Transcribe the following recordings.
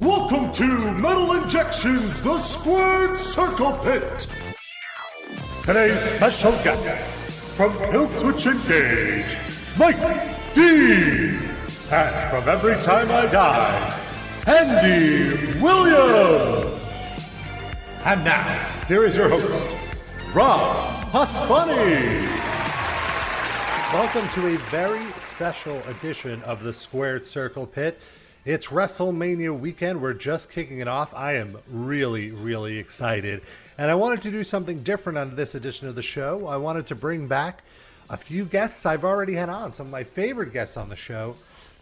Welcome to Metal Injections, the Squared Circle Pit. Today's special guest from Hill Killswitch Engage, Mike D. And from Every Time I Die, Andy Williams. And now, here is your host, Rob Pasbani. Welcome to a very special edition of the Squared Circle Pit. It's WrestleMania weekend. We're just kicking it off. I am really, really excited. And I wanted to do something different on this edition of the show. I wanted to bring back a few guests I've already had on, some of my favorite guests on the show,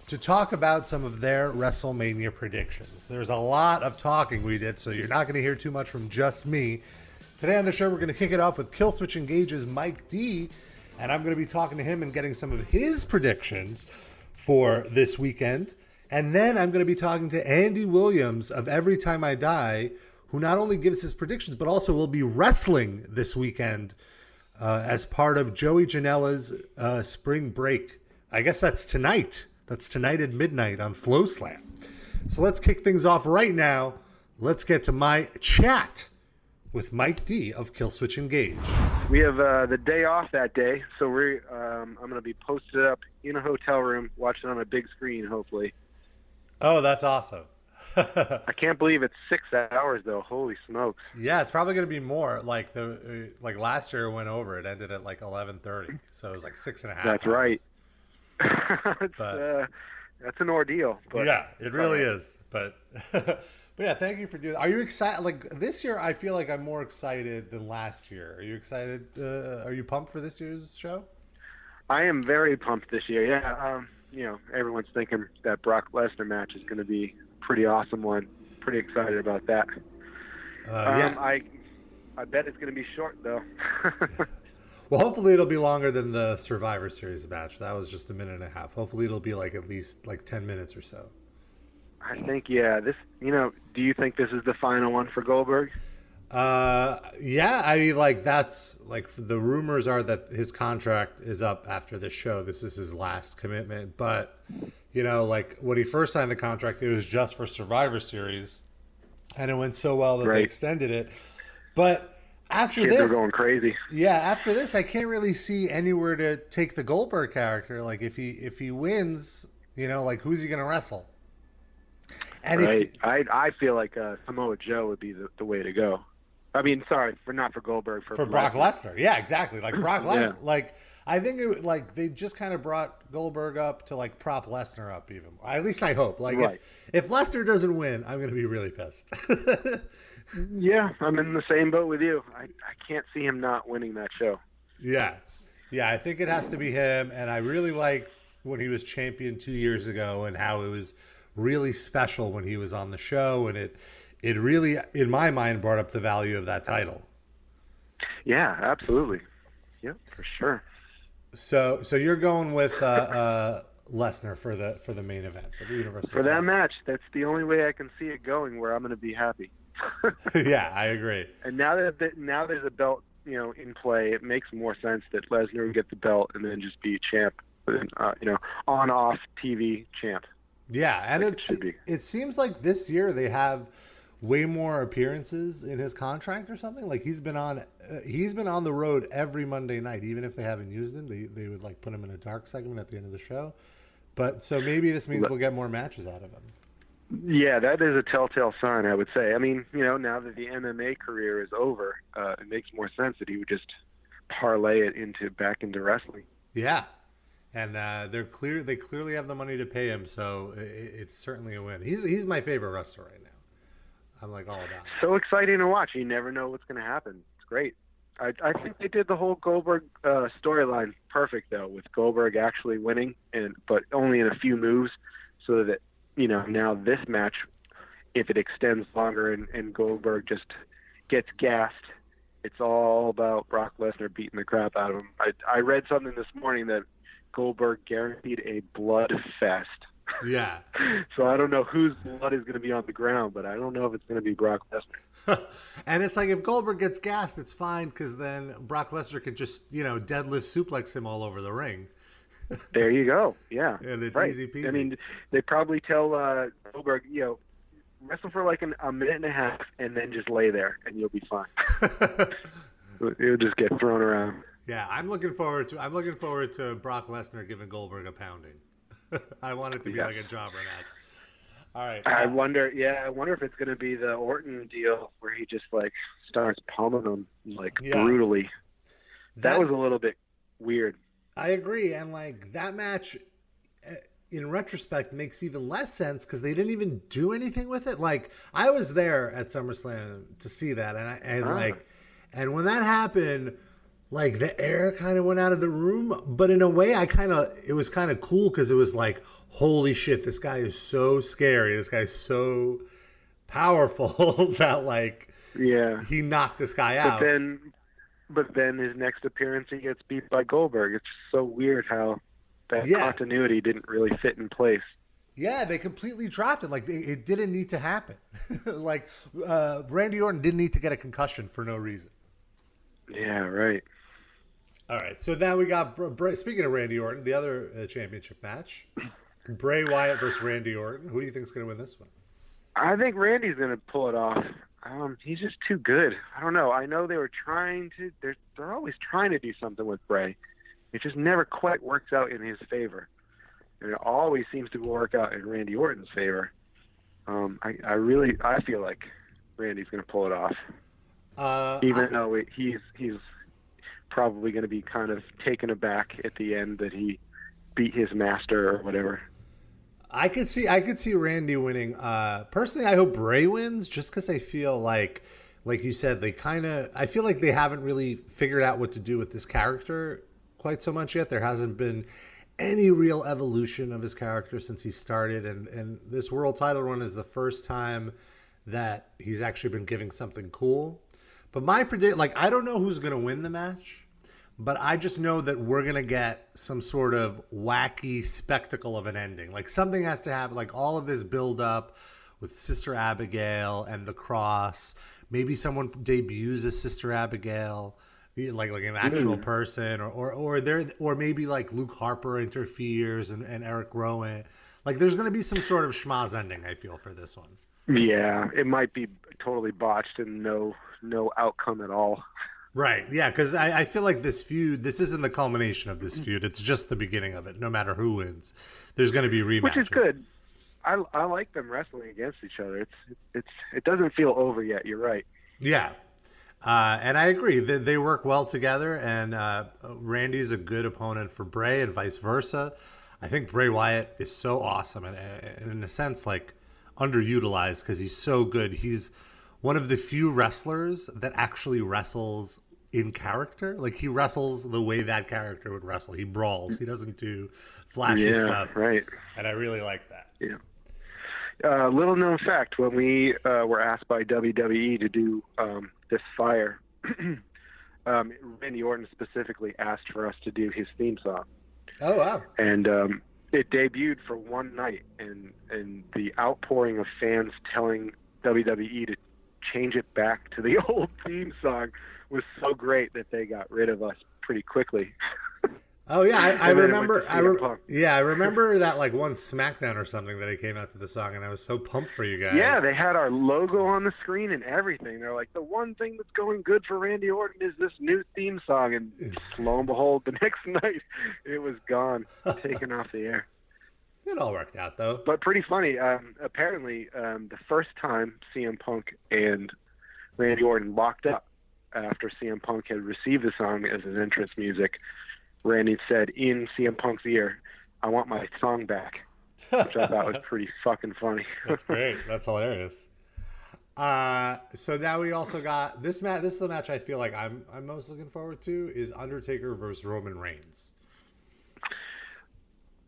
to talk about some of their WrestleMania predictions. There's a lot of talking we did, so you're not going to hear too much from just me. Today on the show, we're going to kick it off with Killswitch Engage's Mike D, and I'm going to be talking to him and getting some of his predictions for this weekend. And then I'm going to be talking to Andy Williams of Every Time I Die, who not only gives his predictions, but also will be wrestling this weekend uh, as part of Joey Janela's uh, spring break. I guess that's tonight. That's tonight at midnight on FloSlam. So let's kick things off right now. Let's get to my chat with Mike D of Killswitch Engage. We have uh, the day off that day, so we're um, I'm going to be posted up in a hotel room, watching on a big screen, hopefully. Oh, that's awesome. I can't believe it's six hours though. Holy smokes! Yeah, it's probably going to be more. Like the uh, like last year went over. It ended at like eleven thirty, so it was like six and a half. That's hours. right. it's, But- uh, that's an ordeal. But yeah, it really is. But but yeah, thank you for doing. Are you excited? Like this year, I feel like I'm more excited than last year. Are you excited? Uh, are you pumped for this year's show? I am very pumped this year. Yeah, um, you know, everyone's thinking that Brock Lesnar match is going to be a pretty awesome one. Pretty excited about that. Uh, um, yeah. I I bet it's going to be short though. Well, hopefully it'll be longer than the Survivor Series match. That was just a minute and a half. Hopefully it'll be like at least like ten minutes or so. I think yeah. This you know. Do you think this is the final one for Goldberg? Uh, yeah, I mean, like that's like the rumors are that his contract is up after this show. This is his last commitment, but you know, like when he first signed the contract, it was just for Survivor Series, and it went so well that they extended it. But after Kids are going crazy. yeah, after this, I can't really see anywhere to take the Goldberg character. Like if he if he wins, you know, like who's he gonna wrestle? And if- I I feel like uh, Samoa Joe would be the, the way to go. I mean, sorry for not for Goldberg for, for Brock Lesnar. Yeah, exactly. Like Brock Lesnar. Yeah. Like I think it like they just kind of brought Goldberg up to like prop Lesnar up even. At least I hope. Like Right. if if Lesnar doesn't win, I'm gonna be really pissed. Yeah, I'm in the same boat with you. I I can't see him not winning that show. yeah, yeah. I think it has to be him. And I really liked when he was champion two years ago and how it was really special when he was on the show and it it really in my mind brought up the value of that title. Yeah, absolutely. Yep, for sure. So so you're going with uh, uh, Lesnar for the for the main event for the Universal For that match, that's the only way I can see it going where I'm going to be happy. yeah, I agree. And now that that- now there's a belt, you know, in play, it makes more sense that Lesnar would get the belt and then just be champ, uh, you know, on off TV champ. Yeah, and Like it it's, should be. it seems like this year they have way more appearances in his contract or something. Like he's been on uh, he's been on the road every Monday night, even if they haven't used him. They they would like put him in a dark segment at the end of the show. But so maybe this means we'll get more matches out of him. Yeah, that is a telltale sign, I would say. I mean, you know, now that the MMA career is over, uh, it makes more sense that he would just parlay it into back into wrestling. Yeah, and uh, they're clear. They clearly have the money to pay him, so i it's certainly a win. He's he's my favorite wrestler right now. I'm like all about. So exciting to watch. You never know what's going to happen. It's great. I, I think they did the whole Goldberg uh, storyline perfect though, with Goldberg actually winning, and but only in a few moves, so that you know now this match, if it extends longer and, and Goldberg just gets gassed, it's all about Brock Lesnar beating the crap out of him. I, I read something this morning that Goldberg guaranteed a blood fest. Yeah. So I don't know whose blood is going to be on the ground, but I don't know if it's going to be Brock Lesnar. and it's like if Goldberg gets gassed, it's fine because then Brock Lesnar can just you know deadlift suplex him all over the ring. There you go. Yeah. And it's right. easy peasy. I mean, they probably tell uh, Goldberg, you know, wrestle for like an, a minute and a half, and then just lay there, and you'll be fine. You'll just get thrown around. yeah, I'm looking forward to. I'm looking forward to Brock Lesnar giving Goldberg a pounding. I want it to be Yeah. like a jobber match. All right. I uh, wonder. Yeah, I wonder if it's going to be the Orton deal where he just like starts pummeling him like Yeah. brutally. That, was a little bit weird. I agree, and like that match, uh, in retrospect, makes even less sense because they didn't even do anything with it. Like I was there at SummerSlam to see that, and I, and Ah. like, and when that happened, like the air kind of went out of the room. But in a way, I kind of it was kind of cool because it was like, holy shit, this guy is so scary. This guy's so powerful that like Yeah. he knocked this guy out But then, but then his next appearance, he gets beat by Goldberg. It's so weird how that Yeah. continuity didn't really fit in place. Yeah, they completely dropped it. Like it, it didn't need to happen. like uh, Randy Orton didn't need to get a concussion for no reason. Yeah, right. All right, so now we got. Bray, speaking of Randy Orton, the other uh, championship match, Bray Wyatt versus Randy Orton. Who do you think is going to win this one? I think Randy's going to pull it off. Um, he's just too good. I don't know. I know they were trying to. They're they're always trying to do something with Bray. It just never quite works out in his favor. And it always seems to work out in Randy Orton's favor. Um, I, I really I feel like Randy's going to pull it off, Uh, even I- though he's he's probably going to be kind of taken aback at the end that he beat his master or whatever. I could see I could see Randy winning. Uh, personally, I hope Bray wins, just because I feel like, like you said, they kind of. I feel like they haven't really figured out what to do with this character quite so much yet. There hasn't been any real evolution of his character since he started, and and this world title run is the first time that he's actually been giving something cool. But my predict, like, I don't know who's gonna win the match but I just know that we're gonna get some sort of wacky spectacle of an ending. Like something has to happen. Like all of this build up with Sister Abigail and the cross. Maybe someone debuts as Sister Abigail, like like an actual hmm. person, or or or there, or maybe like Luke Harper interferes and, and Eric Rowan. Like there's gonna be some sort of schmaz ending. I feel for this one. Yeah, it might be totally botched and no no outcome at all. Right. Yeah. Because I, I feel like this feud, this isn't the culmination of this feud. It's just the beginning of it. No matter who wins, there's going to be rematches. which is good. I I like them wrestling against each other. It's it's it doesn't feel over yet. You're right. Yeah. Uh, and I agree. They, they work well together. And uh, Randy's a good opponent for Bray and vice versa. I think Bray Wyatt is so awesome and, and in a sense, like underutilized because he's so good. He's one of the few wrestlers that actually wrestles in character. Like he wrestles the way that character would wrestle. He brawls. He doesn't do flashy yeah, stuff. right. And I really like that. Yeah. Uh, little known fact: when we uh, were asked by WWE to do um, this fire, um, Randy Orton specifically asked for us to do his theme song, Oh wow. and um, it debuted for one night, and and the outpouring of fans telling WWE to change it back to the old theme song was so great that they got rid of us pretty quickly. Oh yeah, I, I And then it went remember. I re- yeah, I remember that like one SmackDown or something that it came out to the song, and I was so pumped for you guys. Yeah, they had our logo on the screen and everything. They're like, the one thing that's going good for Randy Orton is this new theme song. And lo and behold, the next night it was gone, taken off the air. It all worked out though. But pretty funny. Um, apparently, um, the first time CM Punk and Randy Orton locked up after CM Punk had received the song as his entrance music, Randy said in CM Punk's ear, I want my song back, which I thought was pretty fucking funny. That's great. That's hilarious. Uh, so now we also got this match. This is the match I feel like I'm I'm most looking forward to is Undertaker versus Roman Reigns.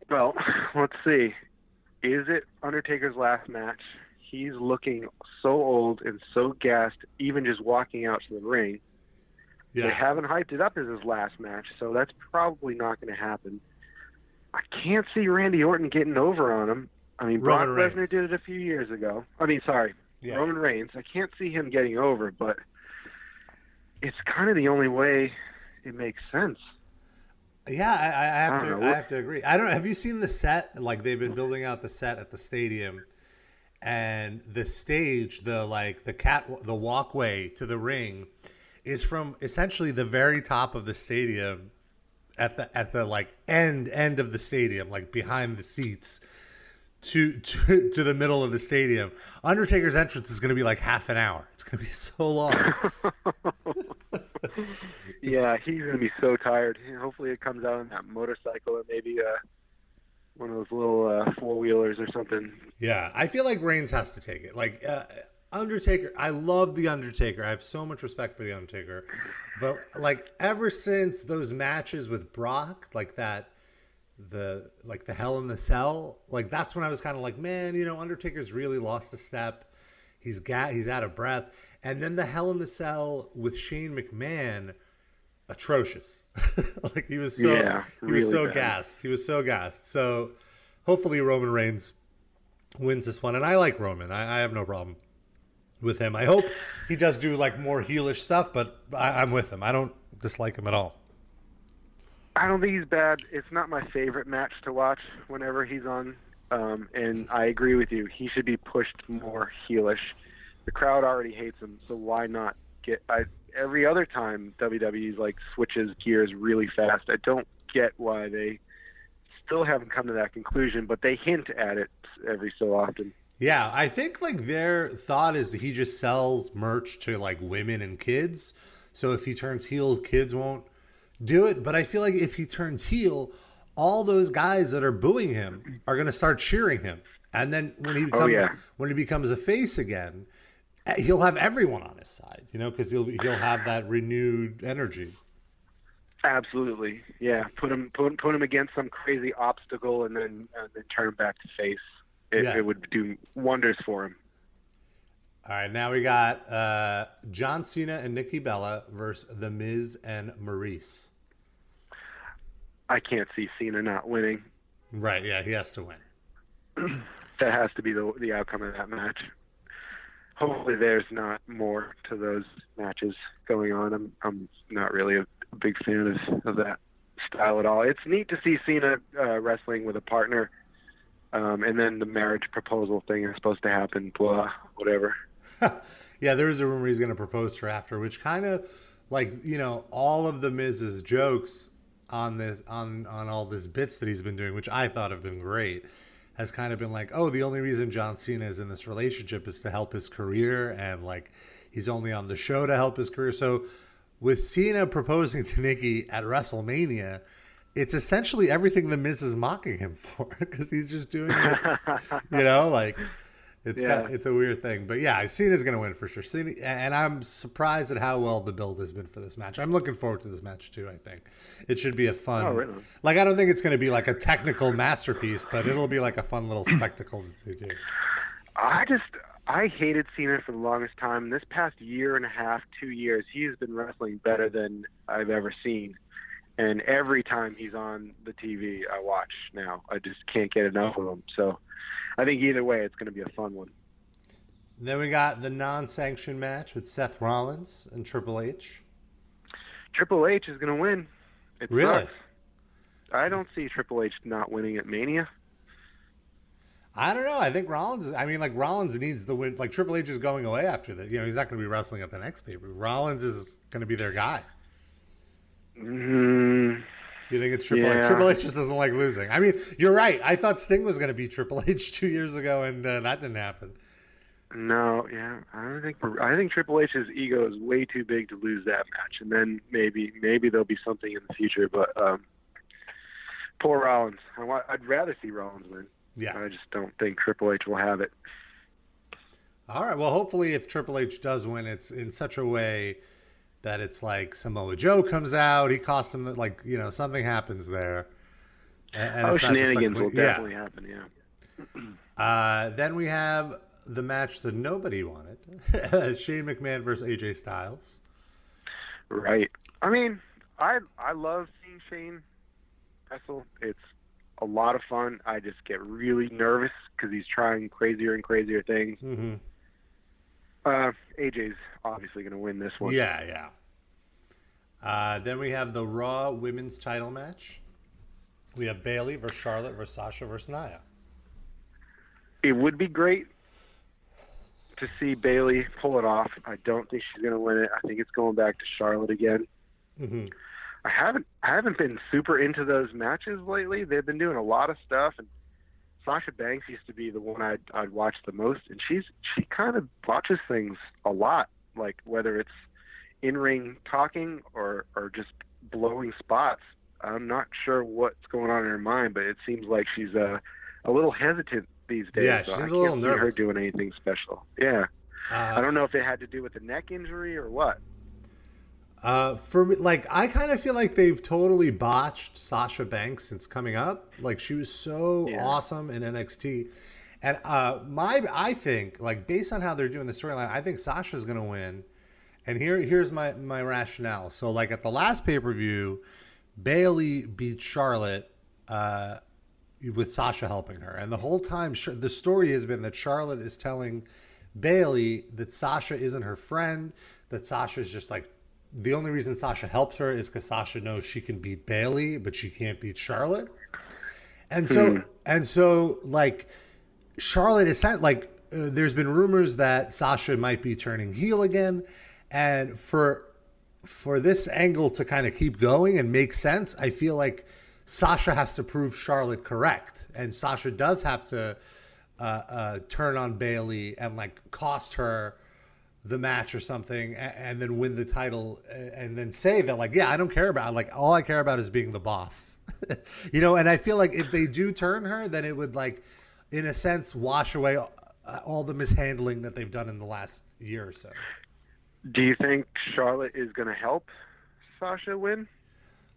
Well, let's see. Is it Undertaker's last match? He's looking so old and so gassed, even just walking out to the ring. They haven't hyped it up as his last match, so that's probably not going to happen. I can't see Randy Orton getting over on him. I mean, Brock Lesnar did it a few years ago. I mean, sorry, Yeah. Roman Reigns. I can't see him getting over, but it's kind of the only way it makes sense. Yeah. I, I have I to. know. I have to agree. I don't. Have you seen the set? Like they've been building out the set at the stadium, and the stage, the like the cat, the walkway to the ring, is from essentially the very top of the stadium, at the at the like end end of the stadium, like behind the seats. To, to to the middle of the stadium. Undertaker's entrance is going to be like half an hour. It's going to be so long. yeah, he's gonna be so tired. Hopefully, it comes out on that motorcycle or maybe uh, one of those little uh, four wheelers or something. Yeah, I feel like Reigns has to take it. Like uh, Undertaker, I love the Undertaker. I have so much respect for the Undertaker, but like ever since those matches with Brock, like that, the like the Hell in the Cell, like that's when I was kind of like, man, you know, Undertaker's really lost a step. He's got he's out of breath, and then the Hell in the Cell with Shane McMahon atrocious. like he was so yeah, he was so bad. gassed. He was so gassed. So hopefully Roman Reigns wins this one. And I like Roman. I, I have no problem with him. I hope he does do like more heelish stuff, but I, I'm with him. I don't dislike him at all. I don't think he's bad. It's not my favorite match to watch whenever he's on. Um, and I agree with you. He should be pushed more heelish. The crowd already hates him, so why not get? I every other time WWE's like switches gears really fast. I don't get why they still haven't come to that conclusion, but they hint at it every so often. Yeah, I think like their thought is he just sells merch to like women and kids. So if he turns heel, kids won't do it. But I feel like if he turns heel, all those guys that are booing him are going to start cheering him. And then when he becomes, Oh, yeah. when he becomes a face again, he'll have everyone on his side, you know, because he'll he'll have that renewed energy. Absolutely, yeah. Put him put, put him against some crazy obstacle, and then then turn him back to face. It, Yeah. it would do wonders for him. All right, now we got uh, John Cena and Nikki Bella versus The Miz and Maryse. I can't see Cena not winning. Right, yeah, he has to win. That has to be the the outcome of that match. Hopefully, there's not more to those matches going on. I'm I'm not really a, big fan of of that style at all. It's neat to see Cena uh, wrestling with a partner, um, and then the marriage proposal thing is supposed to happen. Blah, whatever. yeah, there is a rumor he's going to propose to her after, which kind of like you know all of the Miz's jokes on this on on all this bits that he's been doing, which I thought have been great, has kind of been like, oh, the only reason John Cena is in this relationship is to help his career, and like he's only on the show to help his career. So with Cena proposing to Nikki at WrestleMania. It's essentially everything the Miz is mocking him for because he's just doing it, you know, like it's Yeah. got, it's a weird thing, but yeah, Cena's going to win for sure. Cena, and I'm surprised at how well the build has been for this match. I'm looking forward to this match too. I think it should be a fun. Oh, really? Like I don't think it's going to be like a technical masterpiece, but it'll be like a fun little spectacle they do. I just I hated Cena for the longest time. This past year and a half, two years, he has been wrestling better than I've ever seen. And every time he's on the TV, I watch now. I just can't get enough of him. So I think either way, it's going to be a fun one. Then we got the non-sanctioned match with Seth Rollins and Triple H. Triple H is going to win. It Really? sucks. I don't see Triple H not winning at Mania. I don't know. I think Rollins. I mean, like Rollins needs the win. Like Triple H is going away after that. You know, he's not going to be wrestling at the next pay per Rollins is going to be their guy. Mm, You think it's Triple H? Yeah. Triple H just doesn't like losing. I mean, you're right. I thought Sting was going to be Triple H two years ago, and uh, that didn't happen. no, yeah, I don't think I think Triple H's ego is way too big to lose that match, and then maybe maybe there'll be something in the future. But um, poor Rollins. I want, I'd rather see Rollins win. Yeah. I just don't think Triple H will have it. All right. Well, hopefully, if Triple H does win, it's in such a way that it's like Samoa Joe comes out, he costs him like you know something happens there. And, and oh, not like, shenanigans will yeah. definitely happen. Yeah. Uh, then we have the match that nobody wanted: Shane McMahon versus AJ Styles. Right. I mean, I I love seeing Shane wrestle. It's a lot of fun. I just get really nervous because he's trying crazier and crazier things. Mm-hmm. Uh, AJ's obviously going to win this one. Yeah, yeah. Uh, then we have the Raw Women's Title match. We have Bayley versus Charlotte versus Sasha versus Nia. It would be great to see Bayley pull it off. I don't think she's going to win it. I think it's going back to Charlotte again. hmm I haven't I haven't been super into those matches lately. They've been doing a lot of stuff, and Sasha Banks used to be the one I'd I'd watch the most, and she's she kind of watches things a lot, like whether it's in ring talking or or just blowing spots. I'm not sure what's going on in her mind, but it seems like she's uh, a little hesitant these days. Yeah, so she's I a little see her nervous. doing anything special. Yeah, I Uh, don't know if it had to do with the neck injury or what. Uh, for me, like, I kind of feel like they've totally botched Sasha Banks since coming up. Like, she was so Yeah. awesome in NXT, and uh, my, I think, like, based on how they're doing the storyline, I think Sasha's gonna win. And here, here's my my rationale. So, like at the last pay per view, Bayley beat Charlotte uh, with Sasha helping her, and the whole time the story has been that Charlotte is telling Bayley that Sasha isn't her friend, that Sasha is just like the only reason Sasha helps her is because Sasha knows she can beat Bayley, but she can't beat Charlotte. And so, and so, like Charlotte is like uh, there's been rumors that Sasha might be turning heel again, and for for this angle to kind of keep going and make sense, I feel like Sasha has to prove Charlotte correct, and Sasha does have to uh, uh, turn on Bayley and like cost her the match or something, and, and then win the title, and then say that like, yeah, I don't care about like all I care about is being the boss, you know. And I feel like if they do turn her, then it would like, in a sense, wash away all, all the mishandling that they've done in the last year or so. Do you think Charlotte is going to help Sasha win?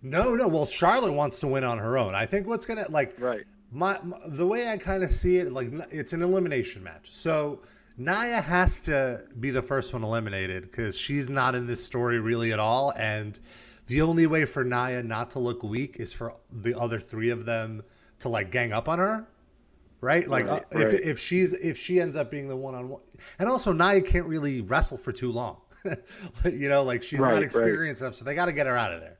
No, no. Well, Charlotte wants to win on her own. I think what's gonna like Right. my, my the way I kind of see it, like it's an elimination match. So Nia has to be the first one eliminated because she's not in this story really at all, and the only way for Nia not to look weak is for the other three of them to like gang up on her. Right, like Right, uh, if, right. if she's if she ends up being the one on one, and also Nia can't really wrestle for too long, you know, like she's Right, not experienced enough, so they got to get her out of there.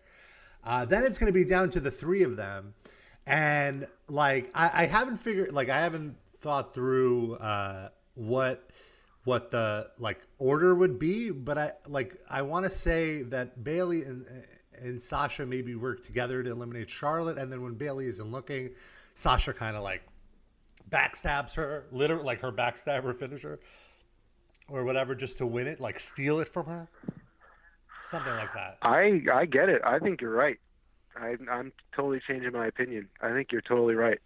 Uh, then it's going to be down to the three of them, and like I, I haven't figured, like I haven't thought through uh, what what the like order would be, but I like I want to say that Bayley and and Sasha maybe work together to eliminate Charlotte, and then when Bayley isn't looking, Sasha kind of like backstabs her, literally like her backstabber finisher or whatever, just to win it, like steal it from her, something like that. I I get it. I think you're right. I, I'm totally changing my opinion. I think you're totally right.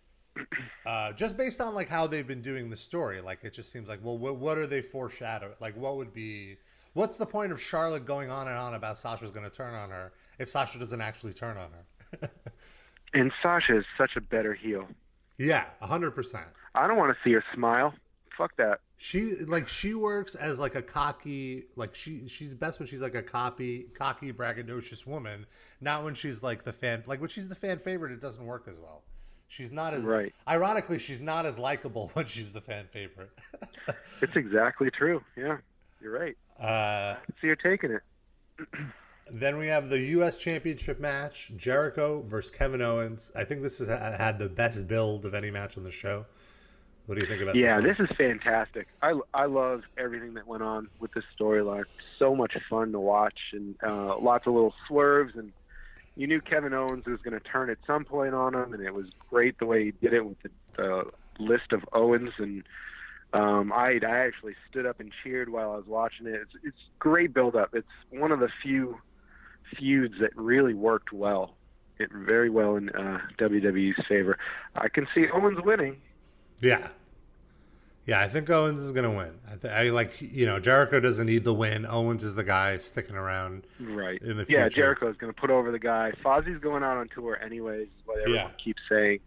Uh, just based on like how they've been doing the story like it just seems like well what, what are they foreshadowing like what would be what's the point of charlotte going on and on about sasha's going to turn on her if sasha doesn't actually turn on her And Sasha is such a better heel. yeah 100% I don't want to see her smile. Fuck that. she like she works as like a cocky like she she's best when she's like a copy cocky braggadocious woman not when she's like the fan like when she's the fan favorite it doesn't work as well she's not as Right. ironically she's not as likable when she's the fan favorite It's exactly true. Yeah, you're right. uh So you're taking it. Then we have the U.S. Championship match: Jericho versus Kevin Owens. I think this has had the best build of any match on the show. What do you think about Yeah, this? this is fantastic. I, I love everything that went on with this storyline. So much fun to watch, and uh, lots of little swerves. And you knew Kevin Owens was going to turn at some point on him, and it was great the way he did it with the, the list of Owens. And um, I I actually stood up and cheered while I was watching it. It's it's great build up. It's one of the few feuds that really worked well. It very well in uh, WWE's favor. I can see Owens winning. Yeah, yeah. I think Owens is gonna win. I, th- I like you know Jericho doesn't need the win. Owens is the guy sticking around. Right. in the yeah, Jericho is going to put over the guy. Fozzy's going out on tour anyways, is what everyone Yeah. keeps saying.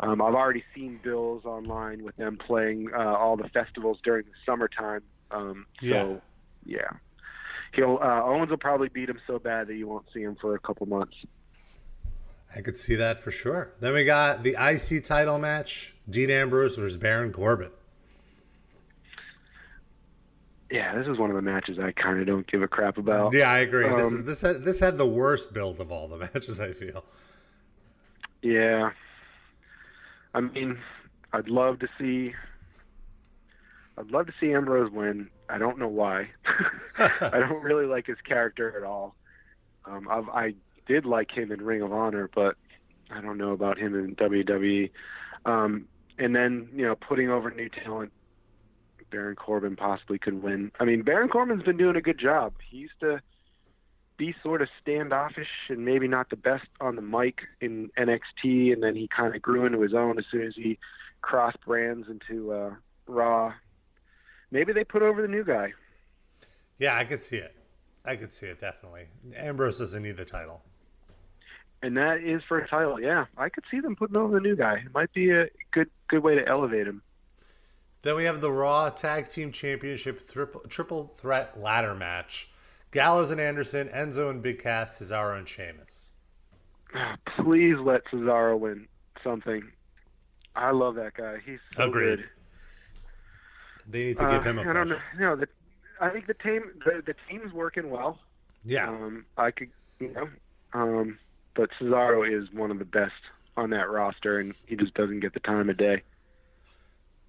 Um, I've already seen bills online with them playing uh, all the festivals during the summertime. Um, so, yeah. He'll uh, Owens will probably beat him so bad that you won't see him for a couple months. I could see that for sure. Then we got the IC title match: Dean Ambrose versus Baron Corbin. Yeah, this is one of the matches I kind of don't give a crap about. Yeah, I agree. this is Um, this had, this had the worst build of all the matches. I feel. Yeah. I mean, I'd love to see I'd love to see Ambrose win. I don't know why. I don't really like his character at all. Um, I've, I did like him in Ring of Honor, but I don't know about him in WWE. Um, and then you know, putting over new talent, Baron Corbin possibly could win. I mean, Baron Corbin's been doing a good job. He used to be sort of standoffish and maybe not the best on the mic in NXT, and then he kind of grew into his own as soon as he crossed brands into uh, Raw. Maybe they put over the new guy. Yeah, I could see it. I could see it definitely. Ambrose doesn't need the title. And that is for a title. Yeah, I could see them putting over the new guy. It might be a good good way to elevate him. Then we have the Raw Tag Team Championship triple, triple threat ladder match. Gallows and Anderson, Enzo and Big Cass, Cesaro and Sheamus. Please let Cesaro win something. I love that guy. He's so Agreed. good. They need to give Uh, him a I don't push. know. No, the, I think the team the, the team's working well. Yeah. Um, I could, you know, um, but Cesaro is one of the best on that roster, and he just doesn't get the time of day.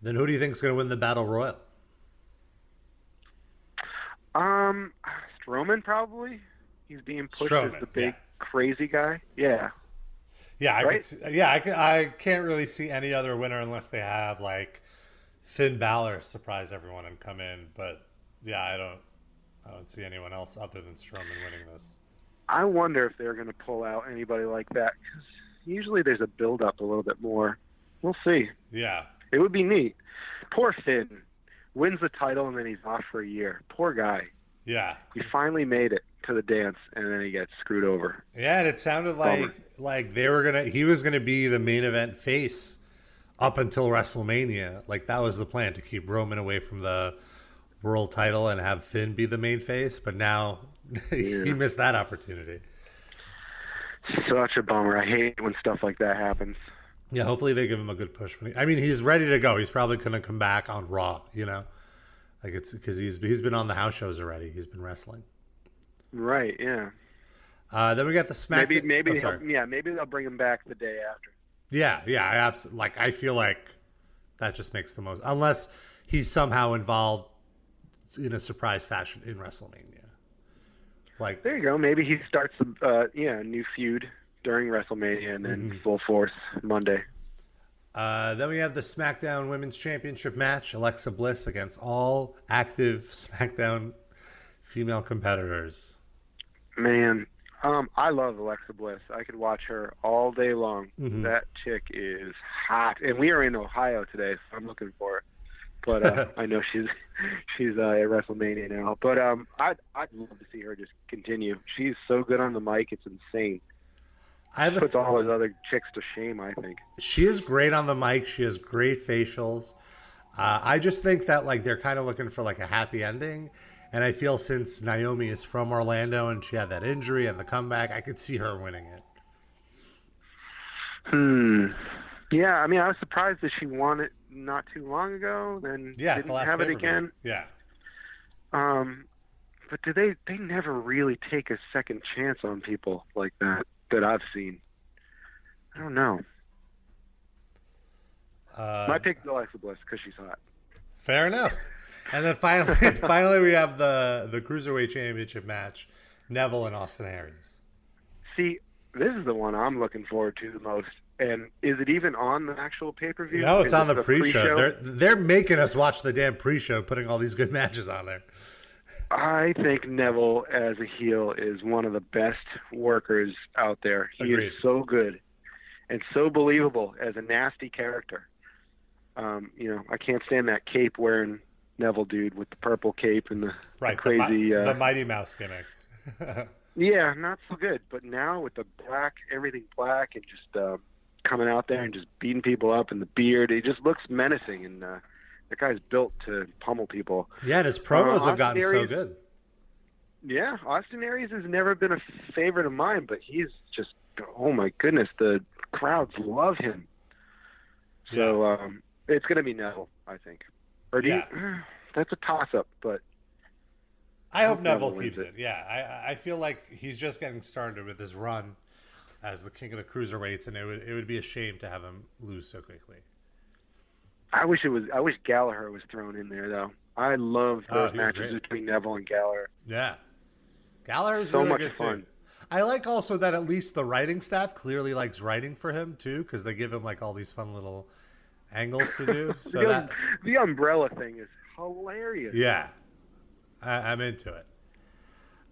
Then who do you think is going to win the Battle Royal? Um, Strowman probably. He's being pushed as Strowman, the big yeah. crazy guy. Yeah. Yeah, I Right? could see, yeah, I, can, I can't really see any other winner unless they have like Finn Balor surprise everyone and come in. But yeah, I don't, I don't see anyone else other than Strowman winning this. I wonder if they're going to pull out anybody like that. 'cause usually there's a build up a little bit more. We'll see. Yeah, It would be neat. Poor Finn wins the title and then he's off for a year. Poor guy. yeah, He finally made it to the dance and then he gets screwed over. yeah. And it sounded like Bummer. like they were gonna, he was gonna be the main event face up until WrestleMania. Like that was the plan to keep Roman away from the world title and have Finn be the main face. But now he missed that opportunity. Such a bummer. I hate when stuff like that happens. Yeah, hopefully they give him a good push. When he, I mean, he's ready to go. He's probably going to come back on Raw. You know, like it's because he's he's been on the house shows already. He's been wrestling. Right, yeah. Uh, then we got the Smack. Maybe maybe oh, yeah, maybe they'll bring him back the day after. yeah, yeah. I absolutely like. I feel like that just makes the most. Unless he's somehow involved in a surprise fashion in WrestleMania. Like There you go. Maybe he starts a uh, yeah, a new feud during WrestleMania and then Mm-hmm. full force Monday. Uh, then we have the SmackDown Women's Championship match: Alexa Bliss against all active SmackDown female competitors. Man, um, I love Alexa Bliss. I could watch her all day long. Mhm. That chick is hot, and we are in Ohio today, so I'm looking for it. But uh, I know she's she's uh, at WrestleMania now. But um, I'd I'd love to see her just continue. She's so good on the mic; it's insane. I have Puts all those other chicks to shame. I think. she is great on the mic. She has great facials. Uh, I just think that like they're kind of looking for like a happy ending, and I feel since Naomi is from Orlando and she had that injury and the comeback, I could see her winning it. Hmm. Yeah, I mean, I was surprised that she won it not too long ago. Then Yeah, didn't the last have it again. Yeah, Um, but do they? They never really take a second chance on people like that that I've seen. I don't know. uh, My pick is Alexa Bliss because she's hot. fair enough. And then finally, finally, we have the the cruiserweight championship match: Neville and Austin Aries. See, this is the one I'm looking forward to the most. And is it even on the actual pay per view? No, it's on the pre-show. They're they're making us watch the damn pre-show, putting all these good matches on there. I think Neville as a heel is one of the best workers out there. He Agreed. is so good and so believable as a nasty character. Um, you know, I can't stand that cape wearing Neville dude with the purple cape and the, the Right, the, crazy. Mi- uh, the Mighty Mouse gimmick. yeah, not so good. But now with the black, everything black, and just uh, coming out there and just beating people up, and the beard, he just looks menacing. And uh, that guy's built to pummel people. yeah, and his promos Uh, have gotten so good. Yeah, Austin Aries has never been a favorite of mine, but he's just oh my goodness, the crowds love him. So um, it's going to be Neville, I think. Or do you, that's a toss up, but I hope Neville Neville keeps wins it. Yeah, I I feel like he's just getting started with his run as the king of the cruiserweights, and it would it would be a shame to have him lose so quickly. I wish it was. I wish Gallagher was thrown in there though. I love Oh, those was matches great. between Neville and Gallagher. Yeah. Gallagher's So really much good fun. too. I like also that at least the writing staff clearly likes writing for him too, because they give him like all these fun little angles to do. So the, that the umbrella thing is hilarious. yeah, I, I'm into it.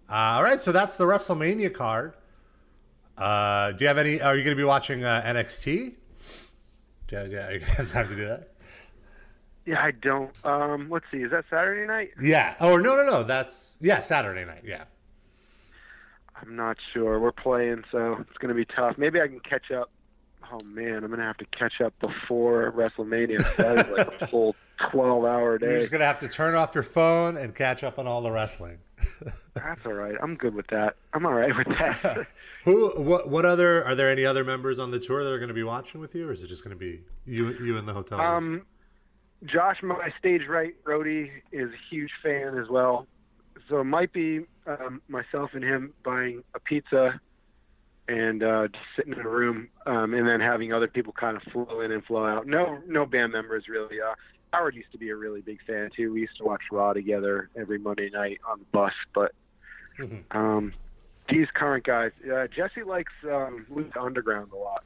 Uh, all right, so that's the WrestleMania card. Uh, do you have any? Are you going to be watching uh, NXT? Yeah, yeah, you have time to do that? Yeah, I don't. Um, let's see. Is that Saturday night? Yeah. Oh no, no, no. That's yeah, Saturday night. Yeah. I'm not sure. We're playing, so it's going to be tough. Maybe I can catch up. Oh man, I'm going to have to catch up before WrestleMania. That is like a full 12 hour day. You're just gonna have to turn off your phone and catch up on all the wrestling. That's all right. I'm good with that. I'm all right with that. Who? What? What other? Are there any other members on the tour that are going to be watching with you, or is it just going to be you? You in the hotel? room? Josh, my stage right roadie, is a huge fan as well. So it might be um, myself and him buying a pizza and uh, just sitting in a room, um, and then having other people kind of flow in and flow out. No, no band members really. Uh, Howard used to be a really big fan too. We used to watch Raw together every Monday night on the bus. But Mhm. um, these current guys, uh, Jesse likes um, Lucha Underground a lot,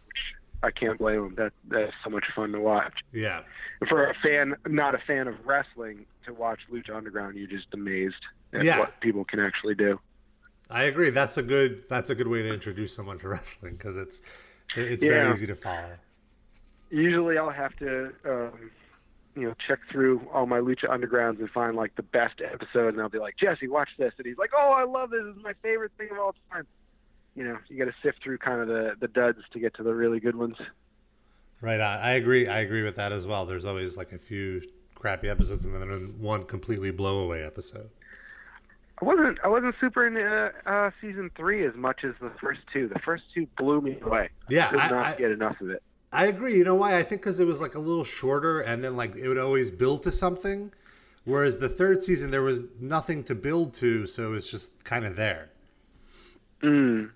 I can't blame them. That that's so much fun to watch. yeah. And for a fan, not a fan of wrestling, to watch Lucha Underground, you're just amazed at Yeah. what people can actually do. I agree. That's a good. That's a good way to introduce someone to wrestling because it's it's very easy to follow. usually I'll have to, um, you know, check through all my Lucha Undergrounds and find like the best episode, and I'll be like, Jesse, watch this, and he's like, Oh, I love this. This is my favorite thing of all time. You know, you got to sift through kind of the the duds to get to the really good ones. Right on. I agree. I agree with that as well. There's always like a few crappy episodes and then one completely blowaway episode. I wasn't I wasn't super into uh, uh, season three as much as the first two. The first two blew me away. Yeah, Could I- not I- get enough of it. I agree. You know why? I think because it was like a little shorter, and then like it would always build to something. Whereas the third season, there was nothing to build to, so it's just kind of there. Mm.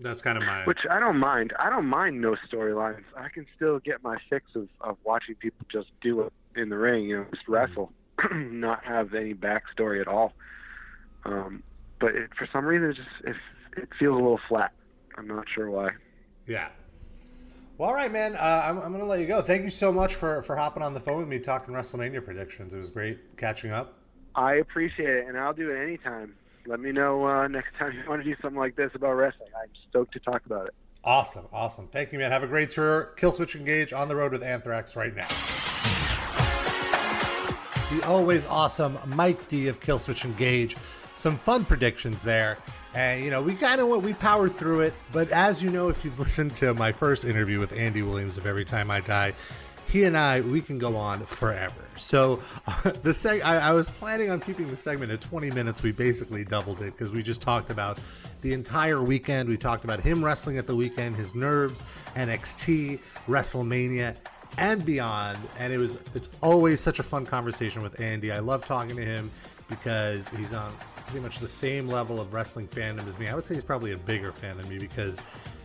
That's kind of my. Which I don't mind. I don't mind no storylines. I can still get my fix of, of watching people just do it in the ring, you know, just wrestle, not have any backstory at all. Um, but it, for some reason, it just it, it feels a little flat. I'm not sure why. Yeah. Well, all right, man. Uh, I'm, I'm going to let you go. Thank you so much for, for hopping on the phone with me talking WrestleMania predictions. It was great catching up. I appreciate it, and I'll do it anytime. Let me know uh, next time you want to do something like this about wrestling. I'm stoked to talk about it. Awesome. Awesome. Thank you, man. Have a great tour. Killswitch Engage on the road with Anthrax right now. The always awesome Mike D of Killswitch Engage. Some fun predictions there. And, you know, we kind of we powered through it. But as you know, if you've listened to my first interview with Andy Williams of Every Time I Die, he and I, we can go on forever. So the seg- I, I was planning on keeping the segment at 20 minutes. We basically doubled it because we just talked about the entire weekend. We talked about him wrestling at the weekend, his nerves, NXT, WrestleMania, and beyond. And it was it's always such a fun conversation with Andy. I love talking to him because he's on pretty much the same level of wrestling fandom as me. I would say he's probably a bigger fan than me because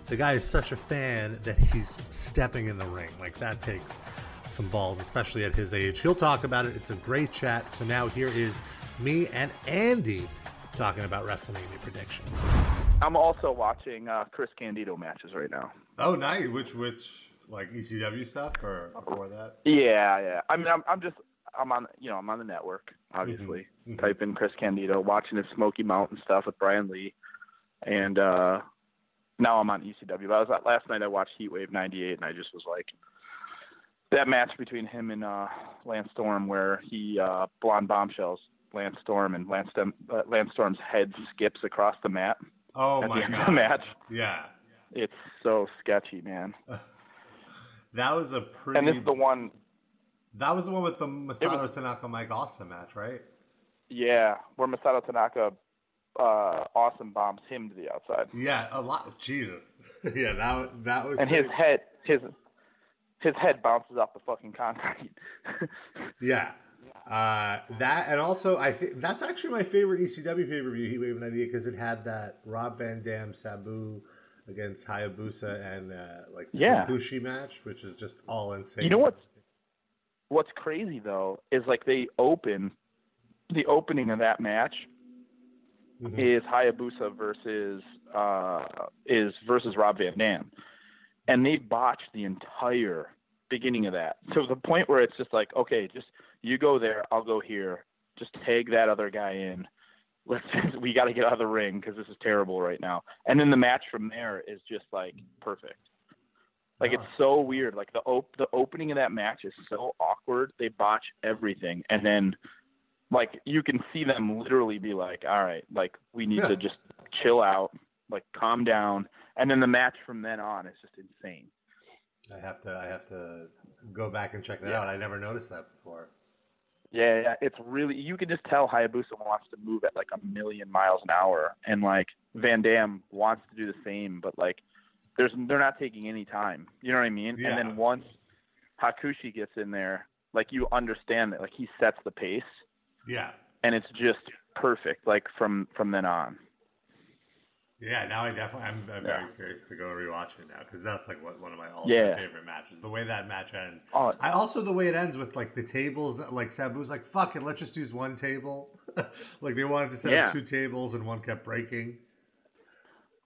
the guy is such a fan that he's stepping in the ring. Like that takes some balls, especially at his age. He'll talk about it. It's a great chat. So now here is me and Andy talking about WrestleMania predictions. I'm also watching uh, Chris Candido matches right now. Oh, nice. Which which like ECW stuff or before that? Yeah, yeah. I mean, I'm I'm just I'm on you know I'm on the network obviously. Mhm. Type in Chris Candido, watching his Smoky Mountain stuff with Brian Lee, and uh now I'm on ECW. But I was last night I watched Heatwave '98, and I just was like. That match between him and uh, Lance Storm, where he uh, blonde bombshells Lance Storm, and Lance, Stem, uh, Lance Storm's head skips across the mat Oh at my the end god. of the match. Yeah. It's so sketchy, man. That was a pretty And this is the one That was the one with the Masato Tanaka Mike Awesome match, right? Yeah, where Masato Tanaka uh, awesome bombs him to the outside, Yeah, a lot. of Jesus. yeah, that that was. and his head his his head bounces off the fucking concrete. Yeah. Uh, that and also I think that's actually my favorite ECW pay per view Heatwave '98 because it had that Rob Van Dam Sabu against Hayabusa and uh, like the Yeah. Bushi match, which is just all insane. you know what's what's crazy though is like they open the opening of that match Mhm. is Hayabusa versus uh, is versus Rob Van Dam, and they botched the entire beginning of that. So the point where it's just like, okay, just you go there, I'll go here, just tag that other guy in. Let's we got to get out of the ring because this is terrible right now. And then the match from there is just like perfect. Like it's so weird. Like the op- the opening of that match is so awkward. They botch everything, and then like you can see them literally be like, "All right, like we need Yeah. to just chill out, like calm down." And then the match from then on is just insane. I have to I have to go back and check that Yeah. out. I never noticed that before. Yeah, yeah, it's really you can just tell Hayabusa wants to move at like a million miles an hour, and like Van Dam wants to do the same, but like there's they're not taking any time. You know what I mean? Yeah. And then once Hakushi gets in there, like you understand that like he sets the pace, Yeah. and it's just perfect. Like from from then on. Yeah, now I definitely I'm, I'm Yeah. very curious to go rewatch it now because that's like what one of my all Yeah. favorite matches. The way that match ends. Oh, I also the way it ends with like the tables. That like Sabu's like, "Fuck it, let's just use one table." like they wanted to set Yeah. up two tables and one kept breaking.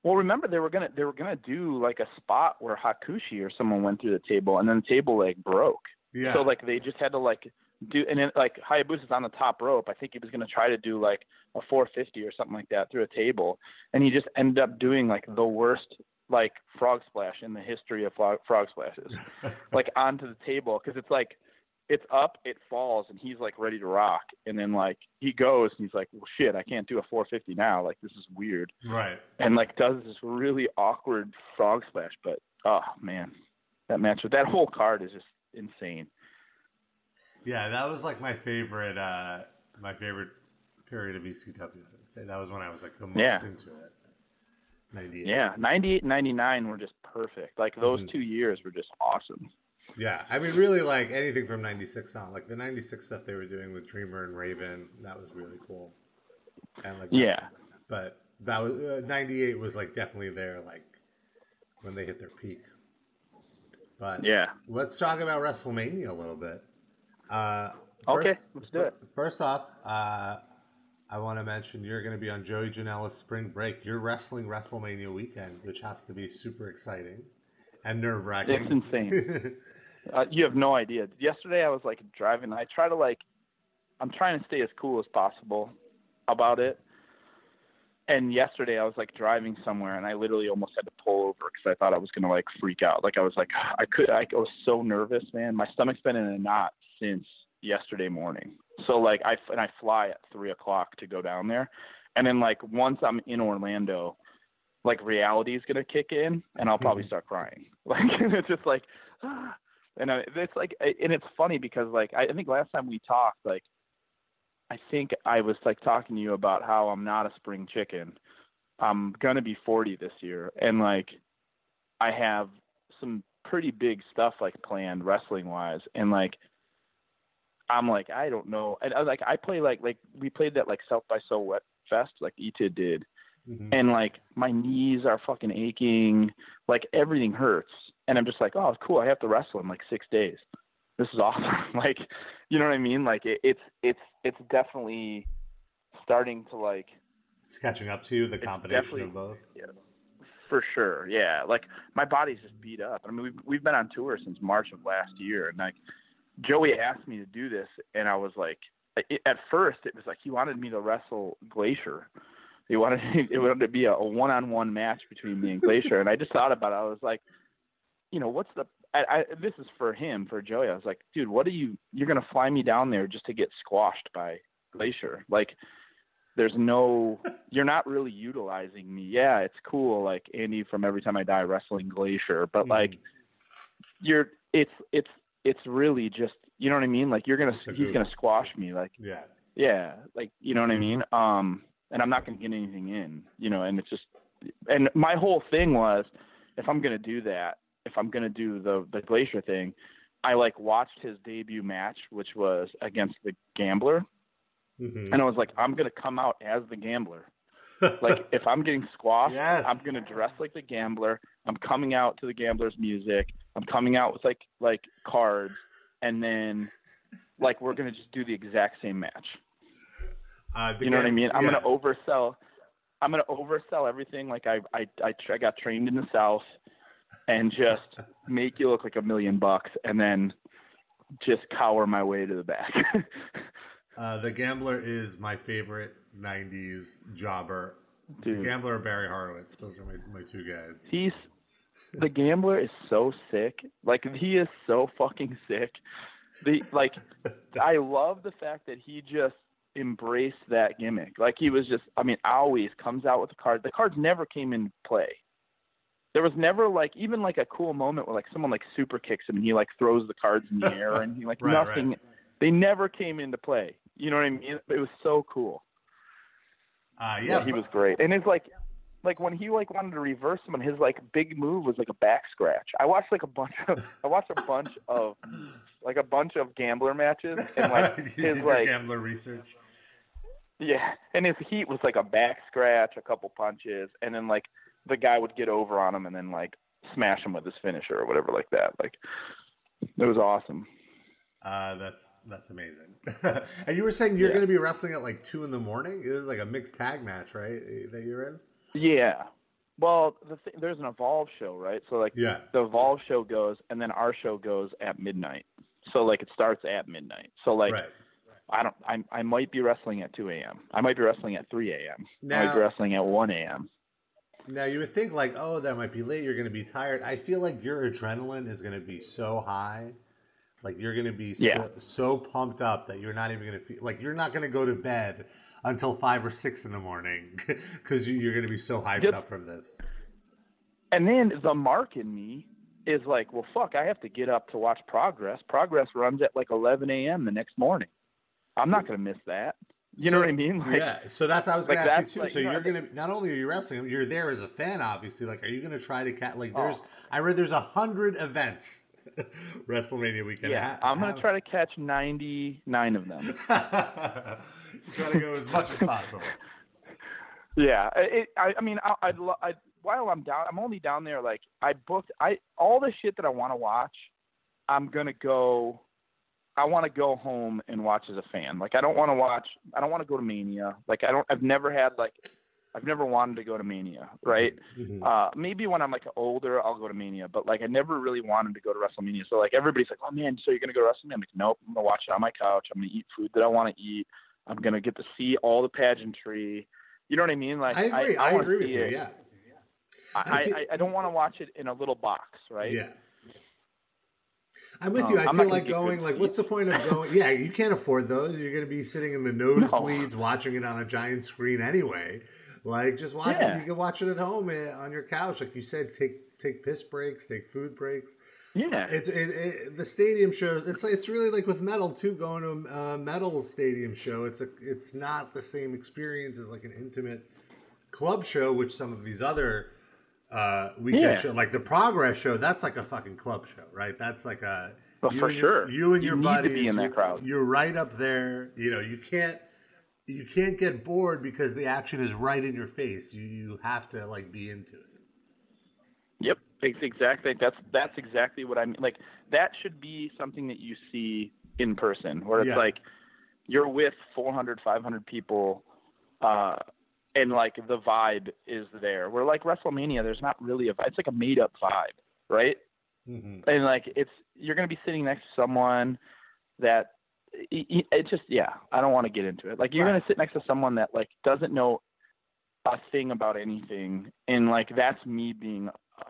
Well, remember they were gonna they were gonna do like a spot where Hakushi or someone went through the table, and then the table like broke. Yeah. So like they just had to like do, and then like Hayabusa's on the top rope. I think he was gonna try to do like a 450 or something like that through a table, and he just ended up doing like the worst like frog splash in the history of frog, frog splashes, like onto the table because it's like it's up, it falls, and he's like ready to rock, and then like he goes and he's like, well shit, I can't do a 450 now. Like this is weird right. and like does this really awkward frog splash. But oh man, that match with that whole card is just insane. Yeah, that was like my favorite. uh My favorite period of ECW. I'd say that was when I was like the most Yeah. into it. Ninety-eight. Yeah, 98 and 99 were just perfect. Like those Mhm. two years were just awesome. Yeah, I mean, really, like anything from '96 on, like the '96 stuff they were doing with Dreamer and Raven, that was really cool. And like, Yeah. but that was uh, '98 was like definitely there, like when they hit their peak. But Yeah. let's talk about WrestleMania a little bit. Uh, Okay, first- let's do it. First off, uh, I want to mention you're going to be on Joey Janela's spring break. You're wrestling WrestleMania weekend, which has to be super exciting and nerve wracking. It's insane. Uh, you have no idea. Yesterday I was like driving. I try to like, I'm trying to stay as cool as possible about it. And yesterday I was like driving somewhere and I literally almost had to pull over because I thought I was gonna like freak out. Like I was like I could I was so nervous, man. My stomach's been in a knot since yesterday morning. So like I and I fly at three o'clock to go down there, and then like once I'm in Orlando, like reality is gonna kick in and I'll probably start crying. Like it's just like. ah. And I, it's like, and it's funny because like I think last time we talked, like I think I was like talking to you about how I'm not a spring chicken. I'm gonna be 40 this year, and like I have some pretty big stuff like planned wrestling wise, and like I'm like I don't know, and I like I play like like we played that like South by So What Fest like ETA did, Mhm. and like my knees are fucking aching, like everything hurts, and I'm just like, oh, cool, I have to wrestle in like six days. This is awesome. like, you know what I mean? Like, it, it's it's it's definitely starting to like It's catching up to you, the combination of both. Yeah, for sure, yeah. Like my body's just beat up. I mean, we've we've been on tour since March of last year, and like Joey asked me to do this, and I was like, it, at first it was like he wanted me to wrestle Glacier. He wanted it wanted to be a, a one-on-one match between me and Glacier, and I just thought about it. I was like, you know, what's the I, I, this is for him, for Joey. I was like, dude, what are you? You're gonna fly me down there just to get squashed by Glacier? Like, there's no, you're not really utilizing me. Yeah, it's cool, like Andy from Every Time I Die wrestling Glacier, but like, mm. you're, it's, it's, it's really just, you know what I mean? Like, you're gonna, he's gonna squash me. Like, Yeah. yeah, like you know what I mean. Um, and I'm not gonna get anything in, you know. And it's just, and my whole thing was, if I'm gonna do that, if I'm gonna do the the Glacier thing, I like watched his debut match, which was against the Gambler, Mhm. and I was like, I'm gonna come out as the Gambler. Like if I'm getting squashed, Yes. I'm gonna dress like the Gambler. I'm coming out to the Gambler's music. I'm coming out with like like cards, and then like we're gonna just do the exact same match. Uh, You know what I mean? I'm yeah. gonna oversell. I'm gonna oversell everything. Like I, I, I, I got trained in the South, and just make you look like a million bucks, and then just cower my way to the back. Uh, the Gambler is my favorite '90s jobber. The Gambler or Barry Horowitz. Those are my, my two guys. he's the gambler is so sick. Like he is so fucking sick. The like, I love the fact that he just embraced that gimmick. Like he was just, I mean, always comes out with the card. The cards never came into play. There was never like even like a cool moment where like someone like super kicks him and he like throws the cards in the air and he like Right, right. nothing. They never came into play. You know what I mean? It was so cool. Uh, yeah, Yeah, he was great. And it's like, like when he like wanted to reverse him, and his like big move was like a back scratch. I watched like a bunch of, I watched a bunch of, like a bunch of gambler matches, and like his did like, Gambler research. yeah, and his heat was like a back scratch, a couple punches, and then like the guy would get over on him and then like smash him with his finisher or whatever like that. Like it was awesome. Uh, that's that's amazing. and you were saying you're Yeah. going to be wrestling at like two in the morning. It was like a mixed tag match, right? That you're in. Yeah. Well, the th- there's an Evolve show, right? So like Yeah. the Evolve show goes, and then our show goes at midnight. So like it starts at midnight. So like right. I don't, I I might be wrestling at 2 a.m. I might be wrestling at 3 a.m. I might be wrestling at 1 a.m. Now you would think like, oh, that might be late. You're going to be tired. I feel like your adrenaline is going to be so high, like you're going to be Yeah. so, so pumped up that you're not even going to feel like you're not going to go to bed until five or six in the morning because you, you're going to be so hyped Yep. up from this. And then the mark in me is like, well, fuck, I have to get up to watch Progress. Progress runs at like 11 a.m. the next morning. I'm not going to miss that. You know what I mean? Like, yeah, so that's what I was going like to ask you too. like, so you you're going to not only are you wrestling, you're there as a fan, obviously. Like, are you going to try to cat? Like, there's Oh. I read there's a hundred events WrestleMania weekend. yeah, Ha- I'm going to try to catch 99 of them. try to go as much as possible. Yeah, it, I, I mean, I, I'd, lo- I, while I'm down, I'm only down there. Like, I booked, I all the shit that I want to watch. I'm gonna go. I want to go home and watch as a fan. Like, I don't want to watch. I don't want to go to Mania. Like, I don't. I've never had like. I've never wanted to go to Mania, right? Mhm. Uh, maybe when I'm like older, I'll go to Mania, but like I never really wanted to go to WrestleMania. So like everybody's like, "Oh man, so you're gonna go to WrestleMania?" I'm like, "Nope, I'm gonna watch it on my couch. I'm gonna eat food that I want to eat. I'm gonna get to see all the pageantry. You know what I mean? Like I agree. I, I, wanna agree with you. it. Yeah. I, I feel- I, I don't want to watch it in a little box, right? Yeah. I'm with Um, you. I I'm feel like going. Like, what's the point of going? Yeah, you can't afford those. You're going to be sitting in the nosebleeds watching it on a giant screen anyway. Like, just watch. Yeah. You can watch it at home eh, on your couch, like you said. Take take piss breaks, take food breaks. Yeah. It's it, it, the stadium shows. It's it's really like with metal too. Going to a metal stadium show, it's a it's not the same experience as like an intimate club show, which some of these other uh weekend Yeah. show, like the Progress show, that's like a fucking club show, right? That's like a But you for sure. you and You your buddies be in that crowd. You're right up there. You know, you can't you can't get bored because the action is right in your face. You you have to like be into it. Exactly. That's that's exactly what I mean. Like that should be something that you see in person, where it's Yeah. like you're with 400, 500 people, uh, and like the vibe is there. Where like WrestleMania, there's not really a. vibe. It's like a made up vibe, right? Mm-hmm. And like it's you're gonna be sitting next to someone that it, it- just yeah. I don't want to get into it. Like you're Right. gonna sit next to someone that like doesn't know a thing about anything, and like that's me being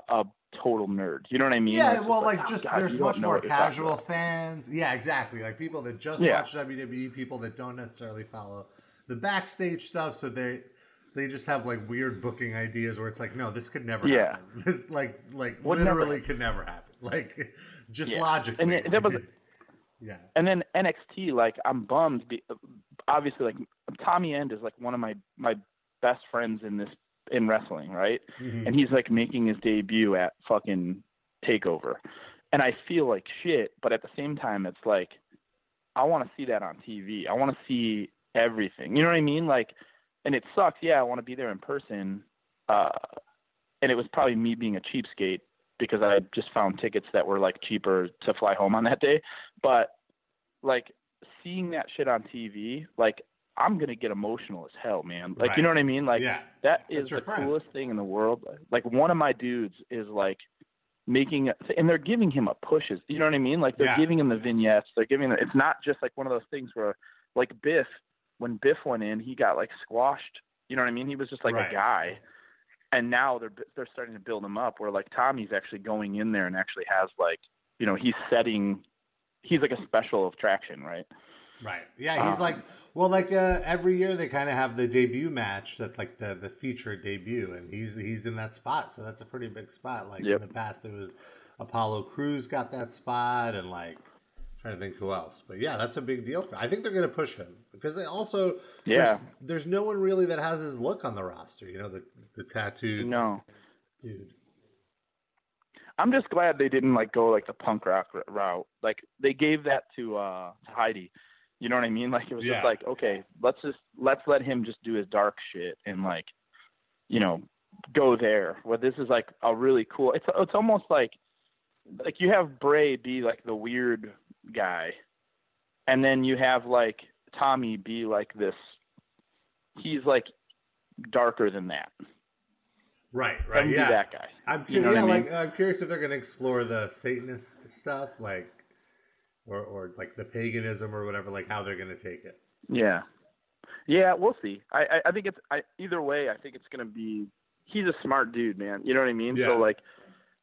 a total nerd. You know what I mean? Yeah, well, like oh, just God, there's much more what you're talking casual fans. Yeah, exactly. Like people that just Yeah. watch WWE, people that don't necessarily follow the backstage stuff, so they they just have like weird booking ideas where it's like, no, this could never Yeah. happen. This like like Would never literally could never happen. Like just Yeah. logically. And that was- yeah. And then NXT, like I'm bummed. Obviously, like Tommy End is like one of my my best friends in this in wrestling, right? Mhm. and he's like making his debut at fucking takeover. And i feel like shit but at the same time it's like i want to see that on tv i want to see everything. You know what i mean? Like and it sucks. Yeah i want to be there in person uh and it was probably me being a cheapskate because i just found tickets that were like cheaper to fly home on that day. But like seeing that shit on TV, like I'm gonna get emotional as hell, man. Like Right. you know what I mean? Like yeah. That's the friend. coolest thing in the world. Like one of my dudes is like making and they're giving him a pushes. You know what I mean? Like they're Yeah. giving him the vignettes. They're giving him, it's not just like one of those things where like Biff when Biff went in, he got like squashed. You know what I mean? He was just like Right. a guy. And now they're they're starting to build him up where like Tommy's actually going in there and actually has like, you know, he's setting he's like a special attraction, right? Right. Yeah, he's Um, like well, like uh, every year they kind of have the debut match that's like the the feature debut, and he's he's in that spot, so that's a pretty big spot. Like Yep. in the past, it was Apollo Crews got that spot, and like trying to think who else, but yeah, that's a big deal. For, I think they're gonna push him because they also Yeah. there's, there's no one really that has his look on the roster. You know, the the tattooed No. dude. I'm just glad they didn't like go like the punk rock route. Like they gave that to uh to Heidi. You know what I mean? Like it was Yeah. just like, okay, let's just let's let him just do his dark shit and like, you know, go there. Where this is like a really cool. It's it's almost like like you have Bray be like the weird guy, and then you have like Tommy be like this. He's like darker than that. Right. Right. Yeah. that guy. I'm You know curious. yeah, I mean? like I'm curious if they're gonna explore the Satanist stuff, like, or or like the paganism or whatever, like how they're gonna take it. Yeah, yeah, we'll see. I, I, I think it's I, either way. I think it's gonna be. He's a smart dude, man. You know what I mean? Yeah. So like,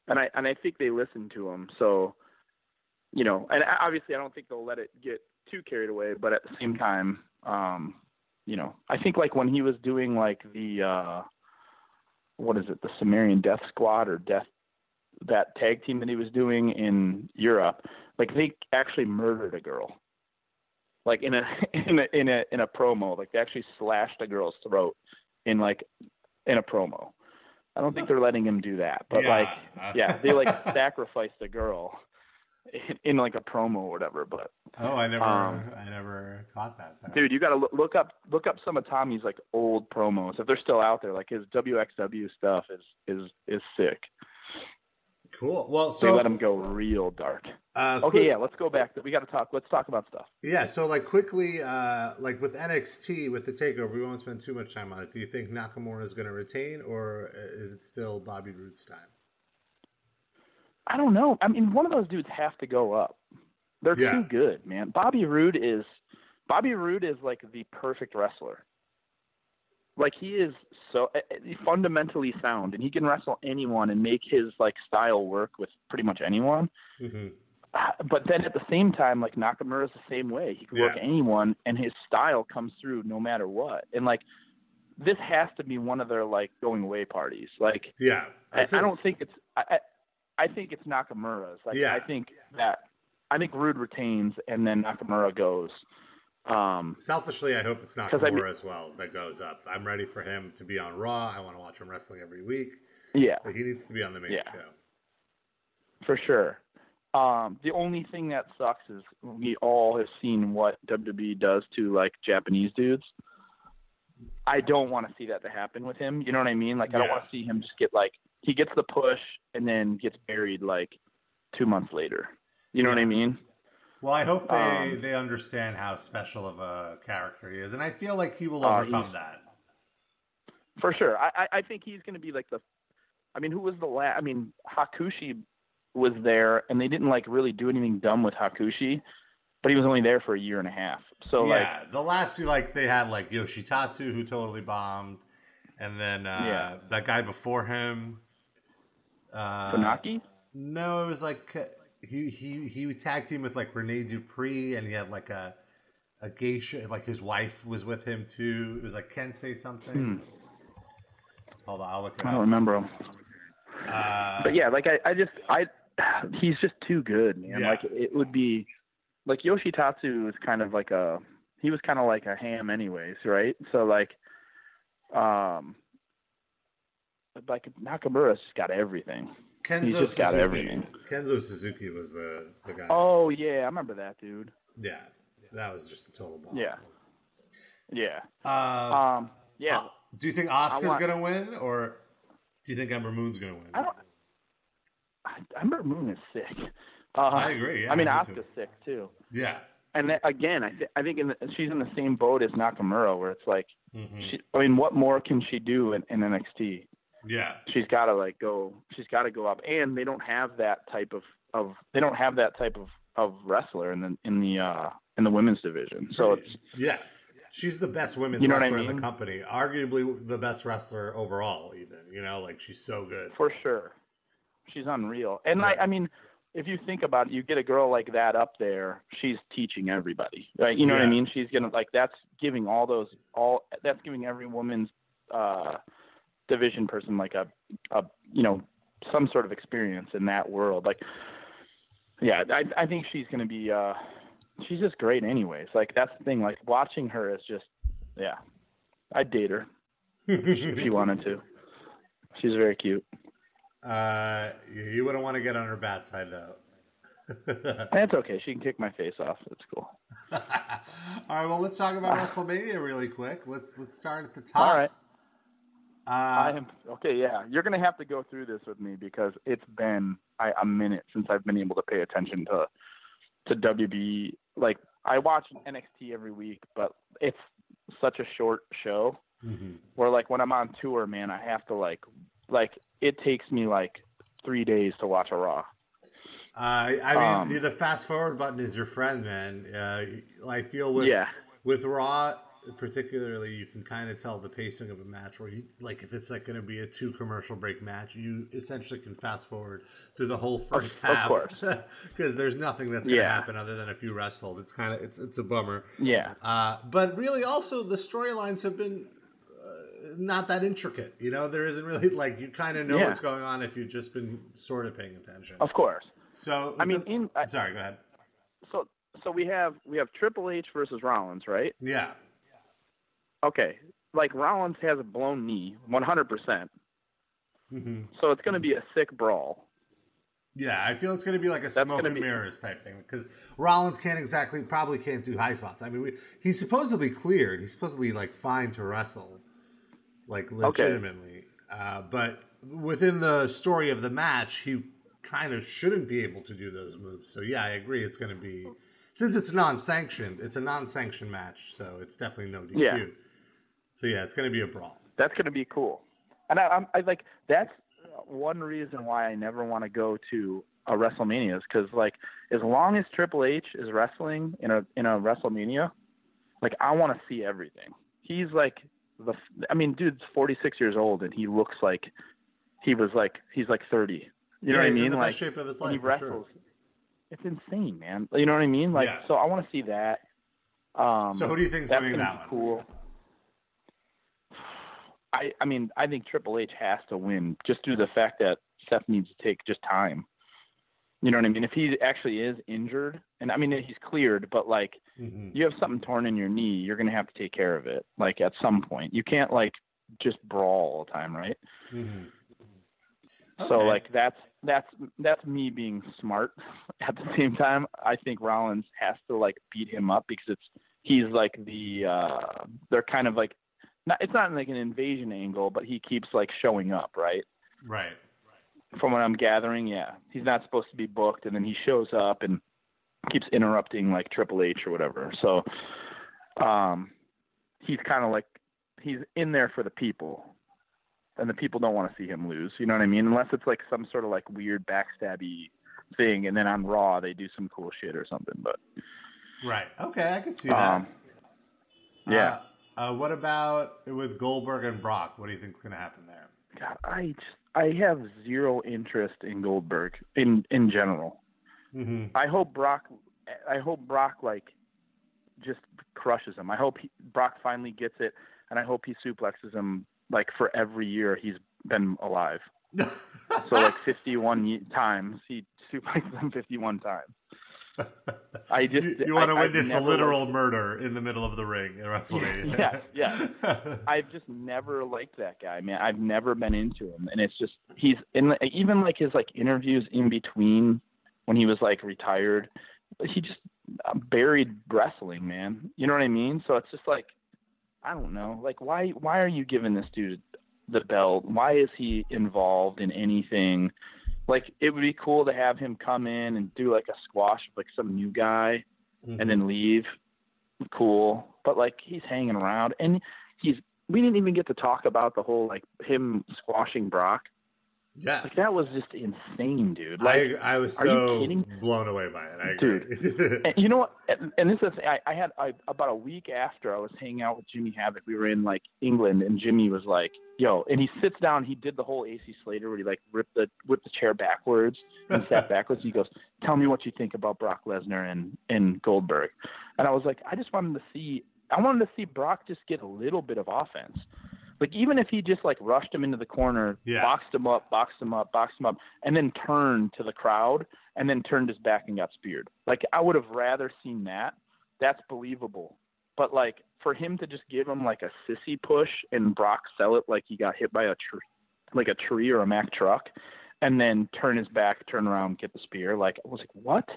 and I and I think they listen to him. So, you know, and obviously I don't think they'll let it get too carried away. But at the same time, um, you know, I think like when he was doing like the uh, what is it, the Sumerian Death Squad or Death that tag team that he was doing in Europe, like they actually murdered a girl. Like in a in a in a in a promo like they actually slashed a girl's throat in like in a promo. I don't think they're letting him do that but Yeah. like yeah they like sacrificed a girl in, in like a promo or whatever but Oh, I never, Um, I never caught that. dude you got to look, look up look up some of tommy's like old promos. If they're still out there like his wxw stuff is is is sick cool. Well, so they let them go real dark Uh, okay quick- yeah let's go back we got to talk let's talk about stuff yeah. So like quickly, uh, like with NXT with the takeover, we won't spend too much time on it. Do you think Nakamura is gonna retain, or is it still Bobby Roode's time? I don't know. I mean, one of those dudes have to go up. They're Yeah. too good, man. Bobby Roode is Bobby Roode is like the perfect wrestler. Like he is so eh, eh, fundamentally sound, and he can wrestle anyone and make his like style work with pretty much anyone. Mm-hmm. Uh, But then at the same time, like Nakamura is the same way. He can work Yeah. anyone, and his style comes through no matter what. And like this has to be one of their like going away parties. Like Yeah, I, I don't think it's. I, I I think it's Nakamura's. Like Yeah. I think that I think Roode retains and then Nakamura goes. Um, Selfishly, I hope it's not 'Cause I mean- as well that goes up. I'm ready for him to be on Raw. I want to watch him wrestling every week, yeah, but he needs to be on the main Yeah. show. for sure. Um, the only thing that sucks is we all have seen what WWE does to like Japanese dudes. I don't want to see that to happen with him. You know what I mean? Like I don't want to see him just get like he gets the push and then gets buried like two months later. You know what I mean? Well, I hope they, Um, they understand how special of a character he is, and I feel like he will Uh, overcome he's- that. For sure. I, I, think he's going to be like the. I mean, who was the last? I mean, Hakushi was there, and they didn't like really do anything dumb with Hakushi, but he was only there for a year and a half. So like, yeah, the last few like they had like Yoshitatsu who totally bombed, and then uh, Yeah. that guy before him. Uh, Funaki. No, it was like uh, he he he tag team with like Rene Dupree, and he had like a a geisha, like his wife was with him too. It was like Ken say something. Hmm, Hold on, I'll look I don't remember him. Uh, But yeah, like I, I just I, he's just too good, man. Yeah. Like it would be, like Yoshitatsu is kind of like a he was kind of like a ham, anyways, right? So like, um, like Nakamura's just got everything. Kenzo he's just got Suzuki. everything. Kenzo Suzuki was the the guy. Oh yeah, I remember that dude. yeah, that was just a total bomb. Yeah, yeah. Uh, Um, yeah. uh, do you think Asuka's want- gonna win, or do you think Ember Moon's gonna win? I don't. I, I Ember Moon is sick. Uh, I agree. Yeah, I mean, me too. Sick too. Yeah, and that, again, I, th- I think in the, she's in the same boat as Nakamura, where it's like, Mhm. she, I mean, what more can she do in, in NXT? Yeah. She's got to like go. She's got to go up, and they don't have that type of of they don't have that type of of wrestler in the in the uh in the women's division. So it's Yeah. She's the best women's You know what I wrestler in mean? the company. Arguably the best wrestler overall, even. You know, like she's so good. for sure, she's unreal. And I, I mean, if you think about it, you get a girl like that up there, she's teaching everybody, right? You know what I mean? She's gonna like that's giving all those all that's giving every woman's uh division person like a a you know some sort of experience in that world. Like, yeah, I I think she's gonna be uh she's just great anyways. Like that's the thing. Like watching her is just yeah, I'd date her if she wanted to. She's very cute. uh, you wouldn't want to get on her bad side though. That's okay. She can kick my face off. It's cool. All right, well, let's talk about WrestleMania really quick. Let's let's start at the top. All right. I Uh, am okay. Yeah, you're gonna have to go through this with me because it's been I, a minute since I've been able to pay attention to to WB. Like I watch NXT every week, but it's such a short show mhm. where like when I'm on tour, man, I have to like like it takes me like three days to watch a Raw. Uh, I mean, Um, the- the fast forward button is your friend, man. Uh, I feel with yeah, with Raw, particularly, you can kind of tell the pacing of a match. Where you like, if it's like going to be a two commercial break match, you essentially can fast forward through the whole first of half, because there's nothing that's going to Yeah. happen other than a few wrestled. It's kind of it's it's a bummer. yeah, Uh, but really, also the storylines have been uh, not that intricate. You know, there isn't really like you kind of know Yeah. what's going on if you've just been sort of paying attention. of course. So I mean, the- in I, sorry, go ahead. so so we have we have Triple H versus Rollins, right? Yeah, Okay, like Rollins has a blown knee, 100. percent hmm So it's going to be a sick brawl. yeah. I feel it's going to be like a That's smoke and be- mirrors type thing because Rollins can't exactly probably can't do high spots. I mean, we, he's supposedly cleared. He's supposedly like fine to wrestle, like legitimately. Uh, but within the story of the match, he kind of shouldn't be able to do those moves. So yeah, I agree. It's going to be since it's non-sanctioned. It's a non-sanctioned match, so it's definitely no DQ. Yeah. So yeah, it's going to be a brawl. That's going to be cool. And I, I'm I like that's one reason why I never want to go to a WrestleMania is because like as long as Triple H is wrestling in a in a WrestleMania, like I want to see everything. He's like the I mean, dude's 46 years old and he looks like he was like he's like 30. You know yeah, what I mean? Like shape of his life. he for sure. it's insane, man. You know what I mean? Like Yeah. so, I want to see that. Um, So who do you think's winning that one? Cool. I I mean I think Triple H has to win just due to the fact that Seth needs to take just time. You know what I mean? If he actually is injured, and I mean he's cleared, but like Mhm. you have something torn in your knee, you're gonna have to take care of it. Like at some point, you can't like just brawl all the time, right? Mhm. So Okay. like that's that's that's me being smart. At the same time, I think Rollins has to like beat him up because it's he's like the uh they're kind of like not it's not like an invasion angle, but he keeps like showing up, right? Right. From what I'm gathering, yeah. He's not supposed to be booked and then he shows up and keeps interrupting like Triple H or whatever. So um he's kind of like he's in there for the people and the people don't want to see him lose. You know what I mean? Unless it's like some sort of like weird backstabby thing, and then on Raw they do some cool shit or something. But Right. Okay, I can see that. um, yeah, Uh, uh, what about with Goldberg and Brock? What do you think's going to happen there? God, I just I have zero interest in Goldberg in in general. Mm-hmm. I hope Brock, I hope Brock like just crushes him. I hope he, Brock finally gets it, and I hope he suplexes him like for every year he's been alive. So like 51 times he suplexes him 51 times. I just- you, you want to witness a literal murder in the middle of the ring at WrestleMania. Yeah, yeah. I've just never liked that guy, man. I've never been into him, and it's just he's in even like his like interviews in between when he was like retired. He just uh, buried wrestling, man. You know what I mean? So it's just like I don't know, like why why are you giving this dude the belt? Why is he involved in anything? Like it would be cool to have him come in and do like a squash with like some new guy mm-hmm. and then leave. Cool, but like he's hanging around, and he's. We didn't even get to talk about the whole like him squashing Brock. Yeah, like that was just insane, dude. Like I, I was so blown away by it, I dude. and you know what? And, and this is I, I had I, about a week after I was hanging out with Jimmy Havoc. We were in like England, and Jimmy was like, "Yo," and he sits down. He did the whole AC Slater where he like ripped the whipped the chair backwards and sat backwards. He goes, "Tell me what you think about Brock Lesnar and and Goldberg," and I was like, I just wanted to see. I wanted to see Brock just get a little bit of offense. Like even if he just like rushed him into the corner, yeah. boxed him up, boxed him up, boxed him up, and then turned to the crowd and then turned his back and got speared. Like I would have rather seen that. That's believable. But like for him to just give him like a sissy push and Brock sell it like he got hit by a tree, like a tree or a Mack truck, and then turn his back, turn around, get the spear. Like I was like, what?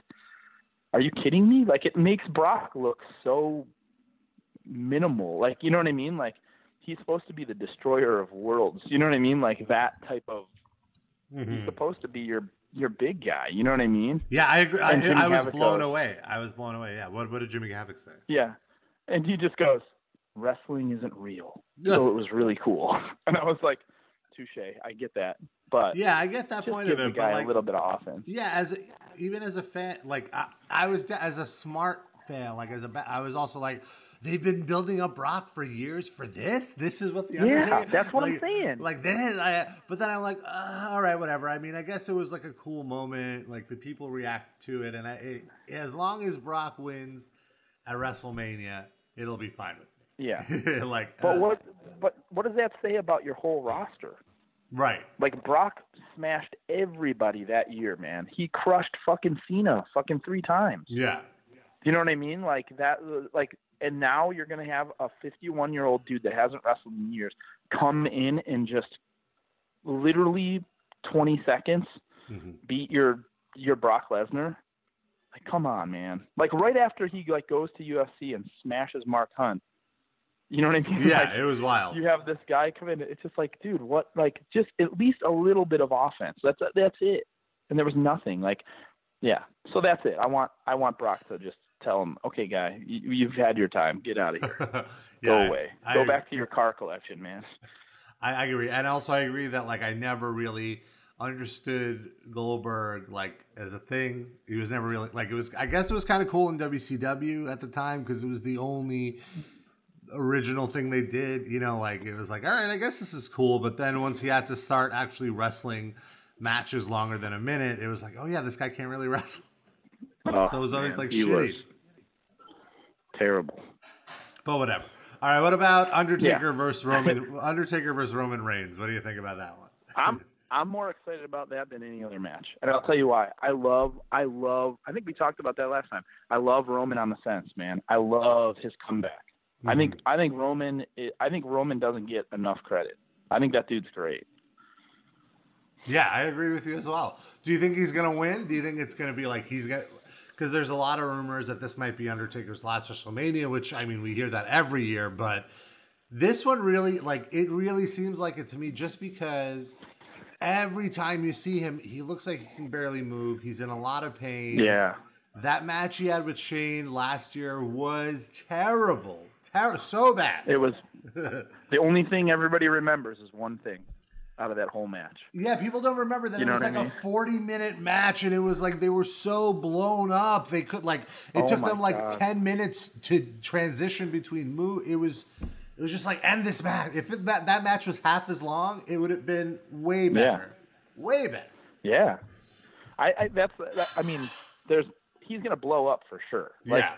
Are you kidding me? Like it makes Brock look so minimal. Like you know what I mean? Like he's supposed to be the destroyer of worlds. You know what I mean? Like that type of. Mm-hmm. He's supposed to be your your big guy. You know what I mean? Yeah, I agree. I, I, was blown goes, away. I was blown away. Yeah. What what did Jimmy Havoc say? Yeah, and he just goes, "Wrestling isn't real." so it was really cool, and I was like, "Touche, I get that." But yeah, I get that point of it. Guy like, a little bit of offense. Yeah, as a, even as a fan, like I, I was as a smart fan, like as a I was also like they've been building up Brock for years for this. This is what the Undertaker. Yeah, that's what like, I'm saying. Like this, I, but then I'm like, uh, all right, whatever. I mean, I guess it was like a cool moment. Like the people react to it, and I, it, as long as Brock wins at WrestleMania, it'll be fine with me. Yeah. like, but uh, what? But what does that say about your whole roster? Right. Like Brock smashed everybody that year, man. He crushed fucking Cena fucking three times. Yeah. You know what I mean? Like that. Like and now you're going to have a 51 year old dude that hasn't wrestled in years come in and just literally 20 seconds mm-hmm. beat your your Brock Lesnar. Like, come on, man! Like right after he like goes to UFC and smashes Mark Hunt. You know what I mean? Yeah, like, it was wild. You have this guy come in. It's just like, dude, what? Like, just at least a little bit of offense. That's that's it. And there was nothing. Like, yeah. So that's it. I want I want Brock to just tell him, okay, guy, you, have had your time. Get out of here. yeah, Go away. I, Go I, back to your car collection, man. I, I, agree, and also I agree that like I never really understood Goldberg like as a thing. He was never really like it was. I guess it was kind of cool in WCW at the time because it was the only original thing they did. You know, like it was like, all right, I guess this is cool. But then once he had to start actually wrestling matches longer than a minute, it was like, oh yeah, this guy can't really wrestle. Oh, so it was always man, like shitty. Was terrible. But whatever. All right, what about Undertaker yeah. versus Roman? Undertaker versus Roman Reigns. What do you think about that one? I'm I'm more excited about that than any other match, and I'll tell you why. I love I love. I think we talked about that last time. I love Roman on the fence, man. I love his comeback. Mm-hmm. I think I think Roman I think Roman doesn't get enough credit. I think that dude's great. Yeah, I agree with you as well. Do you think he's gonna win? Do you think it's gonna be like he's gonna because there's a lot of rumors that this might be Undertaker's last WrestleMania, which I mean we hear that every year, but this one really like it really seems like it to me just because every time you see him, he looks like he can barely move. He's in a lot of pain. Yeah. That match he had with Shane last year was terrible. Ter- so bad. It was the only thing everybody remembers is one thing out of that whole match. Yeah, people don't remember that you it was like I mean? a 40 minute match and it was like they were so blown up. They could like it oh took them like God. 10 minutes to transition between move. It was it was just like end this match. If it, that that match was half as long, it would have been way better. Yeah. Way better. Yeah. I, I that's that, I mean there's he's going to blow up for sure. Like, yeah.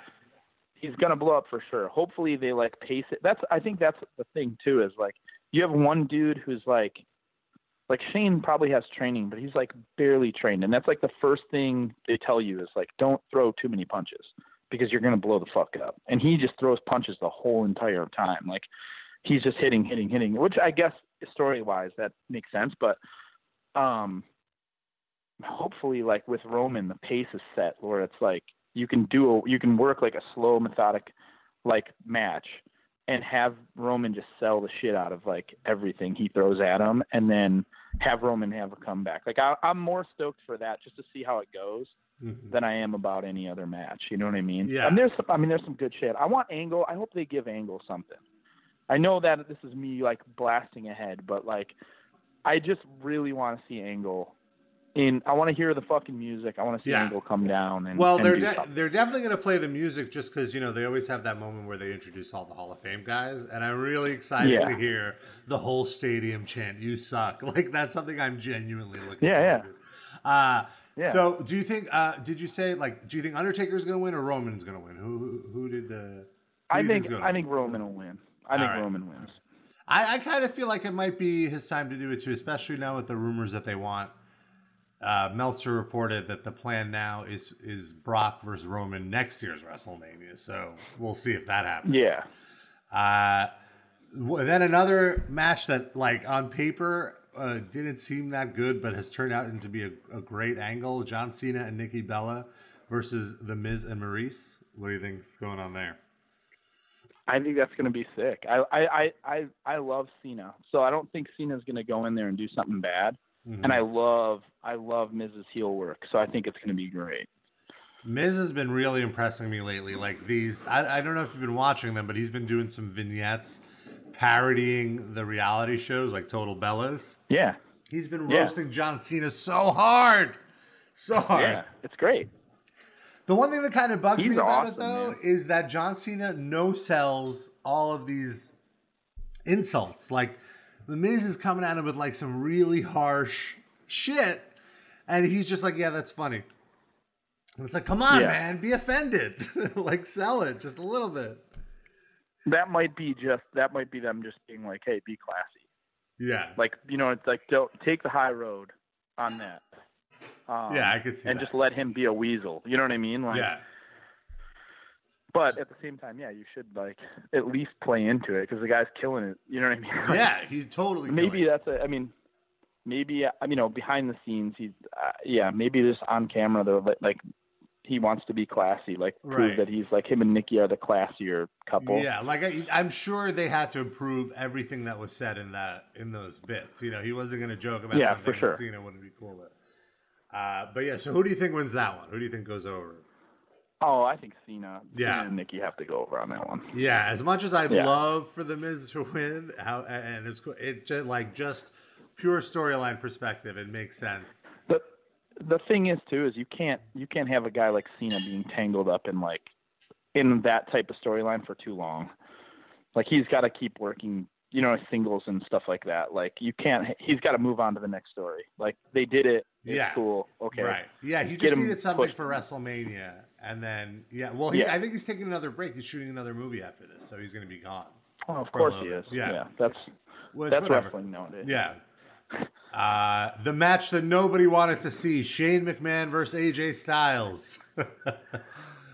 He's going to blow up for sure. Hopefully they like pace it. That's I think that's the thing too is like you have one dude who's like like Shane probably has training, but he's like barely trained, and that's like the first thing they tell you is like don't throw too many punches because you're gonna blow the fuck up. And he just throws punches the whole entire time, like he's just hitting, hitting, hitting. Which I guess story wise that makes sense, but um, hopefully like with Roman the pace is set where it's like you can do a, you can work like a slow methodic like match and have Roman just sell the shit out of like everything he throws at him, and then have Roman have a comeback. Like I, I'm more stoked for that just to see how it goes. mm-hmm. than I am about any other match. You know what I mean? Yeah. And there's some, I mean there's some good shit. I want Angle. I hope they give Angle something. I know that this is me like blasting ahead, but like I just really want to see Angle in I want to hear the fucking music. I want to see yeah. Angle come down and well, and they're de- they're definitely going to play the music just because you know they always have that moment where they introduce all the Hall of Fame guys, and I'm really excited yeah. to hear the whole stadium chant "You suck." Like that's something I'm genuinely looking. Yeah, yeah. Uh, yeah. So, do you think? Uh, did you say like? Do you think Undertaker's going to win or Roman's going to win? Who who, who did the? I think I think Roman will win. I think right. Roman wins. I, I kind of feel like it might be his time to do it too, especially now with the rumors that they want. Uh, Meltzer reported that the plan now is is Brock versus Roman next year's WrestleMania. So we'll see if that happens. Yeah. Uh, then another match that, like on paper, uh, didn't seem that good, but has turned out into be a, a, great angle. John Cena and Nikki Bella versus The Miz and Maryse. What do you think is going on there? I think that's going to be sick. I, I, I, I love Cena, so I don't think Cena's going to go in there and do something bad. Mm-hmm. And I love, I love Miz's heel work, so I think it's going to be great. Miz has been really impressing me lately. Like these, I, I don't know if you've been watching them, but he's been doing some vignettes parodying the reality shows like Total Bellas. Yeah. He's been roasting yeah. John Cena so hard. So hard. Yeah, it's great. The one thing that kind of bugs He's me about awesome, it though man. is that John Cena no sells all of these insults. Like the Miz is coming at him with like some really harsh shit, and he's just like, "Yeah, that's funny." And it's like, "Come on, yeah. man, be offended. like, sell it just a little bit." that might be just that might be them just being like, hey, be classy. Yeah. Like you know, it's like don't take the high road on that. Um, yeah, I could see. And that. just let him be a weasel. You know what I mean? Like. Yeah. But at the same time, yeah, you should like at least play into it because the guy's killing it. You know what I mean? yeah, he's totally. Maybe that's a. I mean, maybe I you know behind the scenes he's uh, yeah maybe just on camera they're like he wants to be classy, like prove right. that he's like him and Nikki are the classier couple. Yeah, like I, am sure they had to improve everything that was said in that in those bits. You know, he wasn't going to joke about yeah, something for sure. Cena wouldn't be cool with. Uh, but yeah, so who do you think wins that one? Who do you think goes over? Oh, I think Cena, yeah. And Nikki have to go over on that one. Yeah, as much as I'd yeah. love for the Miz to win, how and it's it just like just pure storyline perspective, it makes sense The the thing is too is you can't you can't have a guy like Cena being tangled up in like in that type of storyline for too long. Like he's got to keep working, you know, singles and stuff like that. Like you can't. He's got to move on to the next story. Like they did it. Yeah. Cool. Okay. Right. Yeah. He just needed something pushed. for WrestleMania, and then yeah. Well, he, yeah. I think he's taking another break. He's shooting another movie after this, so he's going to be gone. Oh, of course he is. Yeah. yeah. That's Which, that's whatever. wrestling nowadays. Yeah. Uh, the match that nobody wanted to see: Shane McMahon versus AJ Styles.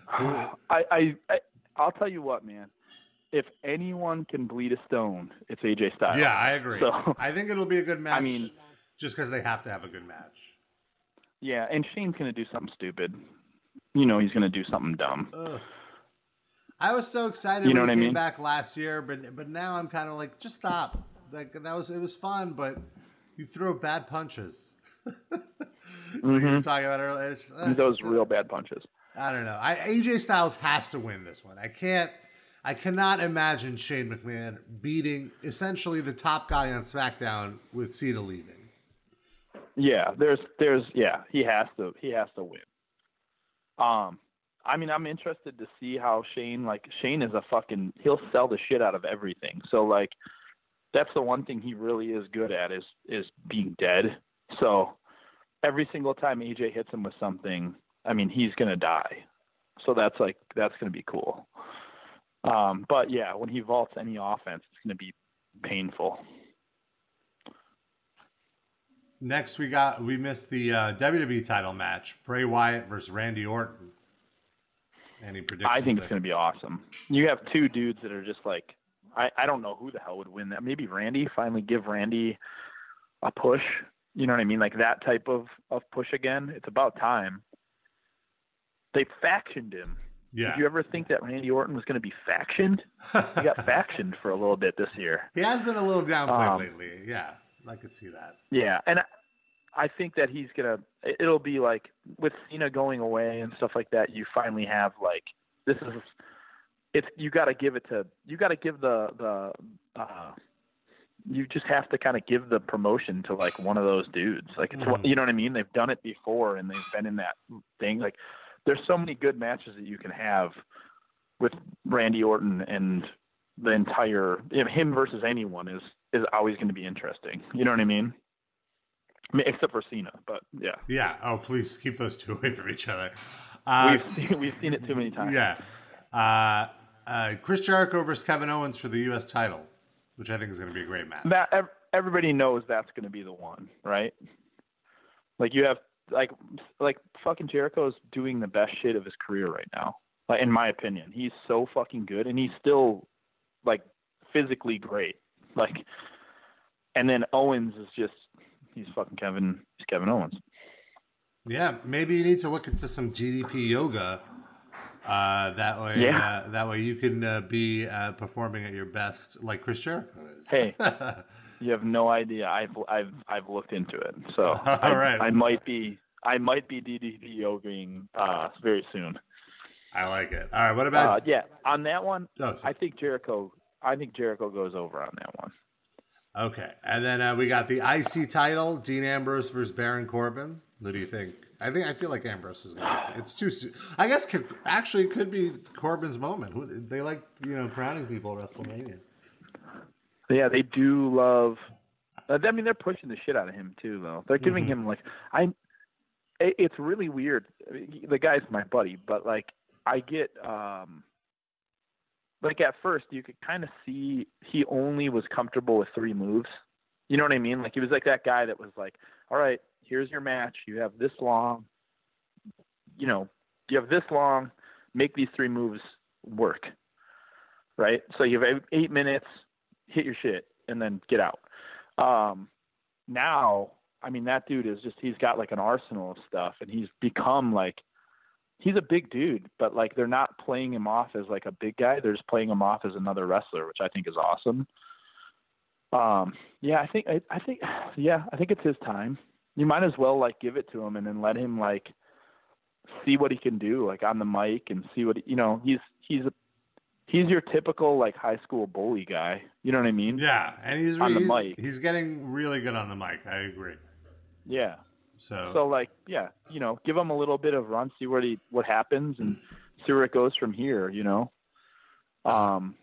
I, I, I, I'll tell you what, man. If anyone can bleed a stone, it's AJ Styles. Yeah, I agree. So, I think it'll be a good match. I mean, just because they have to have a good match. Yeah, and Shane's gonna do something stupid. You know, he's gonna do something dumb. Ugh. I was so excited you know when he came mean? back last year, but but now I'm kind of like, just stop. Like that was it was fun, but you throw bad punches. mm-hmm. we were talking about earlier. Just, uh, those just, real bad punches. I don't know. I, AJ Styles has to win this one. I can't. I cannot imagine Shane McMahon beating essentially the top guy on SmackDown with Cena leaving. Yeah, there's, there's, yeah, he has to, he has to win. Um, I mean, I'm interested to see how Shane, like, Shane is a fucking, he'll sell the shit out of everything. So, like, that's the one thing he really is good at is is being dead. So every single time AJ hits him with something, I mean, he's gonna die. So that's like that's gonna be cool. Um, but yeah, when he vaults any offense, it's gonna be painful. Next, we got we missed the uh, WWE title match: Bray Wyatt versus Randy Orton. Any predictions? I think it's going to be awesome. You have two dudes that are just like I, I don't know who the hell would win that. Maybe Randy. Finally, give Randy a push. You know what I mean? Like that type of of push again. It's about time. They factioned him. Yeah. Did you ever think that Randy Orton was going to be factioned? he got factioned for a little bit this year. He has been a little downplayed um, lately. Yeah, I could see that. Yeah, and I think that he's gonna. It'll be like with Cena going away and stuff like that. You finally have like this is. It's you got to give it to you got to give the the. uh you just have to kind of give the promotion to like one of those dudes. Like it's mm-hmm. you know what I mean. They've done it before and they've been in that thing. Like there's so many good matches that you can have with Randy Orton and the entire you know, him versus anyone is is always going to be interesting. You know what I mean? I mean, except for Cena, but yeah. Yeah. Oh, please keep those two away from each other. Uh, we've seen we've seen it too many times. Yeah. Uh, uh, Chris Jericho versus Kevin Owens for the U.S. title, which I think is going to be a great match. That everybody knows that's going to be the one, right? Like you have like like fucking Jericho's doing the best shit of his career right now. Like in my opinion, he's so fucking good, and he's still like physically great. Like, and then Owens is just he's fucking Kevin. He's Kevin Owens. Yeah, maybe you need to look into some DDP yoga. Uh, that way, yeah. Uh, that way you can uh, be uh, performing at your best, like Chris Jericho is. Hey, you have no idea. I've I've I've looked into it, so All I, right. I might be I might be DDP yogaing uh, very soon. I like it. All right, what about? Uh, yeah, on that one, oh, I think Jericho. I think Jericho goes over on that one. Okay, and then uh, we got the IC title: Dean Ambrose versus Baron Corbin. What do you think? I think I feel like Ambrose is going. to It's too soon. I guess could, actually it could be Corbin's moment. They like you know crowning people at WrestleMania. Yeah, they do love. Uh, I mean, they're pushing the shit out of him too, though. They're giving mm-hmm. him like I. It's really weird. The guy's my buddy, but like I get um like at first you could kind of see he only was comfortable with three moves. You know what I mean? Like he was like that guy that was like, "All right, here's your match. You have this long. You know, you have this long. Make these three moves work." Right? So you have 8 minutes, hit your shit and then get out. Um now, I mean that dude is just he's got like an arsenal of stuff and he's become like he's a big dude, but like they're not playing him off as like a big guy. They're just playing him off as another wrestler, which I think is awesome. Um, yeah, I think I, I think yeah, I think it's his time. You might as well like give it to him and then let him like see what he can do like on the mic and see what you know, he's he's a he's your typical like high school bully guy. You know what I mean? Yeah, and he's on the mic. He's getting really good on the mic. I agree. Yeah. So so like yeah, you know, give him a little bit of run, see what he what happens, and see where it goes from here. You know, um,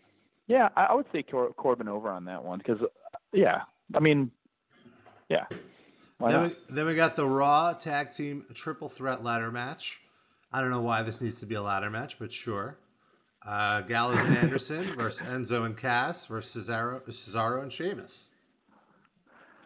yeah, I, I would say Cor- Corbin over on that one because yeah, I mean, yeah. Then we, then we got the Raw Tag Team Triple Threat Ladder Match. I don't know why this needs to be a ladder match, but sure. Uh, Gallows and Anderson versus Enzo and Cass versus Cesaro, Cesaro and Sheamus.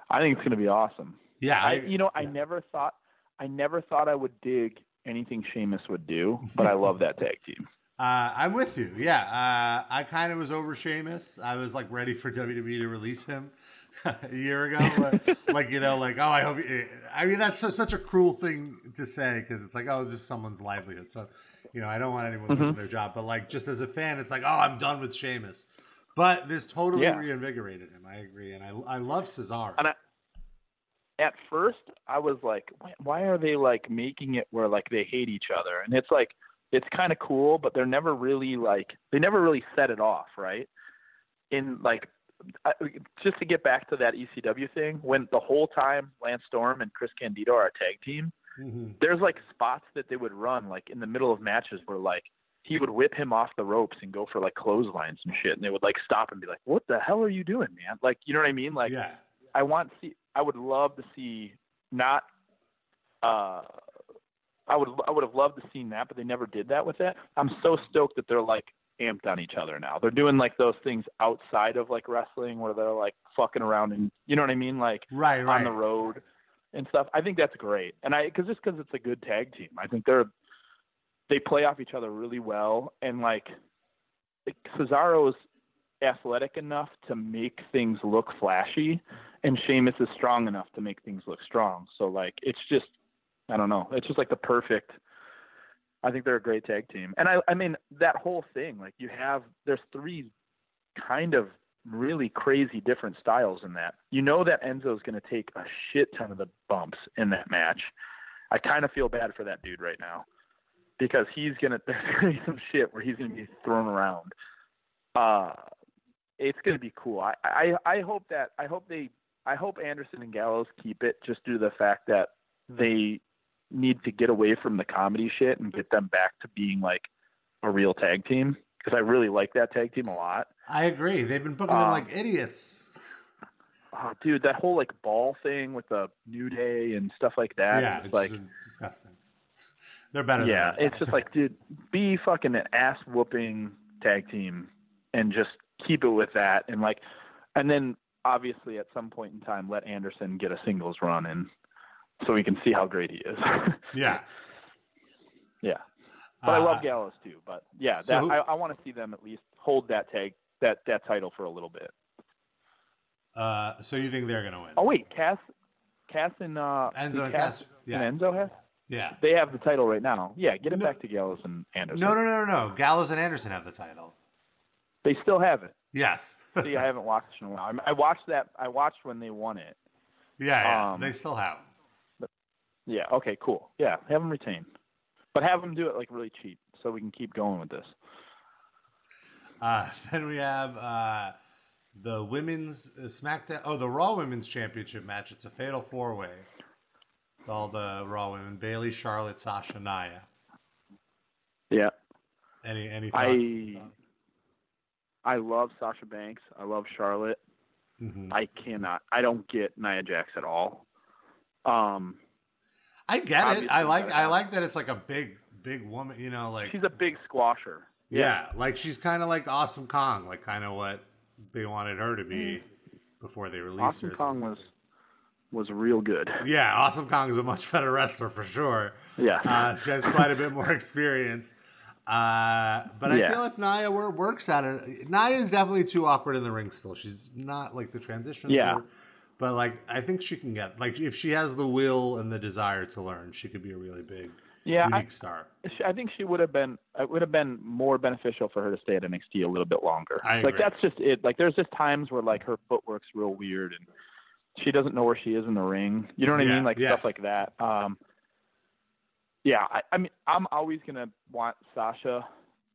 I think it's going to be awesome. Yeah, I, you know, I never thought I never thought I would dig anything Sheamus would do, but I love that tag team. Uh, I'm with you. Yeah, uh, I kind of was over Sheamus. I was like ready for WWE to release him a year ago. But, like you know, like oh, I hope. You, I mean, that's such a cruel thing to say because it's like oh, this is someone's livelihood. So you know, I don't want anyone mm-hmm. losing their job. But like, just as a fan, it's like oh, I'm done with Sheamus. But this totally yeah. reinvigorated him. I agree, and I I love Cesaro. And I, at first I was like, why are they like making it where like they hate each other? And it's like it's kind of cool, but they're never really like they never really set it off, right? In like I, just to get back to that ECW thing, when the whole time Lance Storm and Chris Candido are a tag team, mm-hmm. there's like spots that they would run like in the middle of matches where like he would whip him off the ropes and go for like clotheslines and shit, and they would like stop and be like, "What the hell are you doing, man?" Like, you know what I mean? Like, yeah. I want see I would love to see not uh I would I would have loved to seen that, but they never did that with it. I'm so stoked that they're like amped on each other now. They're doing like those things outside of like wrestling where they're like fucking around and you know what I mean, like right, right. on the road and stuff. I think that's great, and I because just because it's a good tag team, I think they're they play off each other really well, and like Cesaro's athletic enough to make things look flashy, and Sheamus is strong enough to make things look strong. So like it's just I don't know. It's just like the perfect I think they're a great tag team. And I I mean that whole thing, like you have there's three kind of really crazy different styles in that. You know that Enzo's going to take a shit ton of the bumps in that match. I kind of feel bad for that dude right now because he's gonna there's gonna be some shit where he's gonna be thrown around. Uh, it's gonna be cool. I, I I hope that I hope they I hope Anderson and Gallows keep it just due to the fact that they need to get away from the comedy shit and get them back to being like a real tag team because I really like that tag team a lot. I agree. They've been booking them Um, like idiots. Oh, dude, that whole like ball thing with the New Day and stuff like that. yeah, it's like disgusting. They're better. yeah, it's just like, dude, be fucking an ass whooping tag team and just keep it with that, and like, and then obviously at some point in time let Anderson get a singles run, and so we can see how great he is. yeah. yeah, but I love Uh, Gallows too. But yeah, so that who- I, I want to see them at least hold that tag that that title for a little bit. Uh, so you think they're gonna win? Oh wait, Cass, Cass and uh, Enzo and Cass, Cass. Yeah, and Enzo have yeah. they have the title right now. Yeah, get it No. back to Gallows and Anderson. No, no, no, no, no. Gallows and Anderson have the title. They still have it. Yes. See, I haven't watched in a while. I, I watched that. I watched when they won it. yeah, yeah. um, they still have. Yeah. Okay. Cool. Yeah. Have them retain, but have them do it like really cheap, so we can keep going with this. Uh, then we have uh, the women's uh, SmackDown. Oh, the Raw Women's Championship match. It's a fatal four way. All the Raw women: Bayley, Charlotte, Sasha, Nia. Yeah. Any any thoughts? I I love Sasha Banks. I love Charlotte. Mhm. I cannot. I don't get Nia Jax at all. Um, I get it. I like I like that it's like a big big woman. You know, like she's a big squasher. yeah, like she's kind of like Awesome Kong, like kind of what they wanted her to be before they released Awesome her. Kong was was real good. Yeah, Awesome Kong is a much better wrestler for sure. Yeah. Uh, she has quite a bit more experience. Uh, but I feel if Nia wor- works at it, Nia is definitely too awkward in the ring still. She's not like the transition. Yeah. her, But like, I think she can get like if she has the will and the desire to learn, she could be a really big, yeah. I, star. I think she would have been. It would have been more beneficial for her to stay at NXT a little bit longer. I Like agree. that's just it. Like there's just times where like her footwork's real weird and she doesn't know where she is in the ring. You know what I mean? Like yeah. stuff like that. Um, yeah, I, I mean, I'm always gonna want Sasha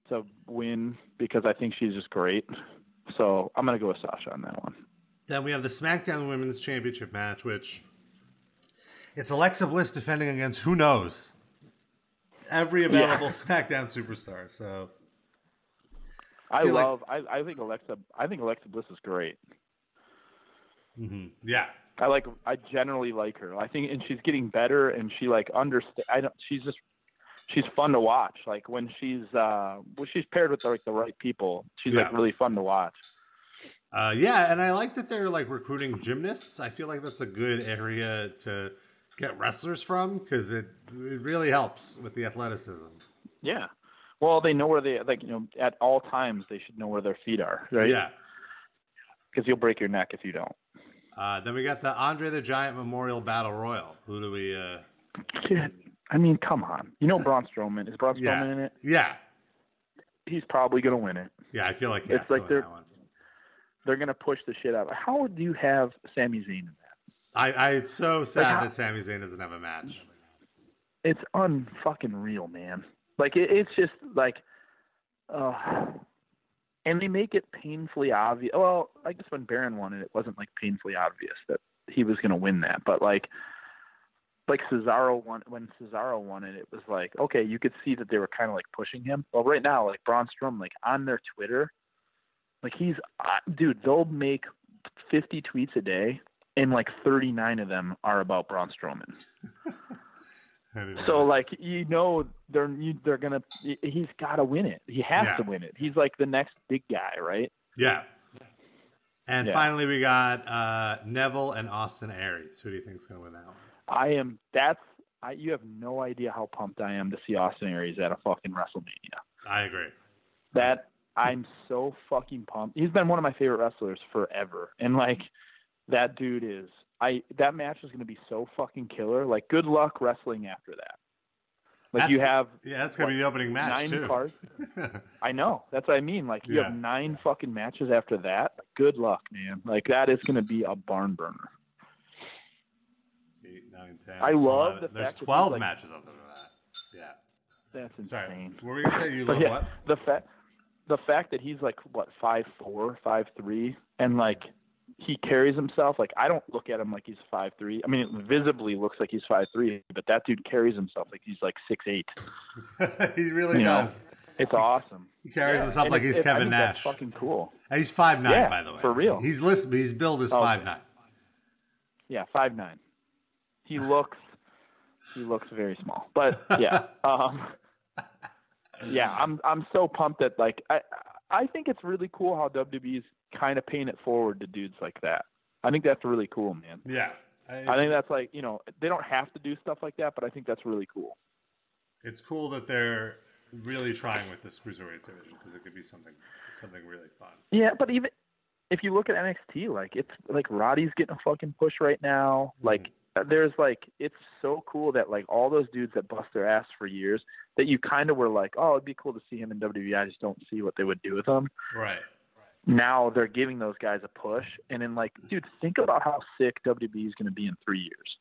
to win because I think she's just great. So I'm gonna go with Sasha on that one. Then we have the SmackDown Women's Championship match, which it's Alexa Bliss defending against who knows every available SmackDown superstar. So I like- love. I, I think Alexa. I think Alexa Bliss is great. mhm. yeah, I like. I generally like her. I think, and she's getting better, and she like understand. I don't. She's just. She's fun to watch. Like when she's uh when she's paired with like the right people, she's like really fun to watch. Uh, yeah, and I like that they're like recruiting gymnasts. I feel like that's a good area to get wrestlers from because it it really helps with the athleticism. Yeah. Well, they know where they like. You know, at all times they should know where their feet are, right? Yeah. Because you'll break your neck if you don't. Uh, then we got the Andre the Giant Memorial Battle Royal. Who do we? Uh, I mean, come on. You know Braun Strowman is Braun Strowman Yeah. in it? yeah, He's probably gonna win it. yeah. I feel like It's like they're-. They're gonna push the shit out. of How do you have Sami Zayn in that? I, I it's so sad how- that Sami Zayn doesn't have a match. it's unfucking real, man. Like it, it's just like, uh, and they make it painfully obvious. Well, I guess when Baron won it, it wasn't like painfully obvious that he was going to win that, but like, like Cesaro won when Cesaro won it, it was like okay, you could see that they were kind of like pushing him. Well, right now, like Braun like on their Twitter, like he's uh, dude, they'll make fifty tweets a day. And like 39 of them are about Braun Strowman. So like you know they're you, they're gonna he's got to win it. He has Yeah. to win it. He's like the next big guy, right? yeah. And Yeah. finally, we got uh, Neville and Austin Aries. Who do you think's gonna win that one? I am. That's I. You have no idea how pumped I am to see Austin Aries at a fucking WrestleMania. I agree. That I'm so fucking pumped. He's been one of my favorite wrestlers forever, and like that dude is. I that match is gonna be so fucking killer. Like good luck wrestling after that. Like That's- you have Yeah, that's gonna be the opening match nine too. cards. I know. That's what I mean. Like you Yeah. have nine fucking matches after that. Good luck, man. Like that is going to be a barn burner. Eight, nine, 10, I love 11. the There's fact that twelve like- matches other than that. Yeah. That's Sorry. insane. What were you gonna say? You love yeah, what? the fact the fact that he's like what five four, five three, and like he carries himself like I don't look at him like he's five three. I mean, it visibly looks like he's five three, but that dude carries himself like he's like six eight. he really You know, does. It's awesome. He carries Yeah, himself and like it- he's it- I Kevin think that's Nash. fucking cool. And He's five nine, Yeah, by the way. for real. He's listed. His build is Okay. five nine. Yeah, five nine. He looks he looks very small, but yeah. um, yeah, I'm I'm so pumped that like I I think it's really cool how WWE's kind of paying it forward to dudes like that. I think that's really cool, man. Yeah. I think that's like you know they don't have to do stuff like that, but I think that's really cool. it's cool that they're really trying with this cruiserweight division because it could be something something really fun. Yeah, but even if you look at NXT, like it's like Roddy's getting a fucking push right now. Like Uh, there's like it's so cool that like all those dudes that bust their ass for years that you kind of were like, oh, it'd be cool to see him in WWE. I just don't see what they would do with him. Right. Now they're giving those guys a push, and then like, dude, think about how sick WWE is going to be in three years.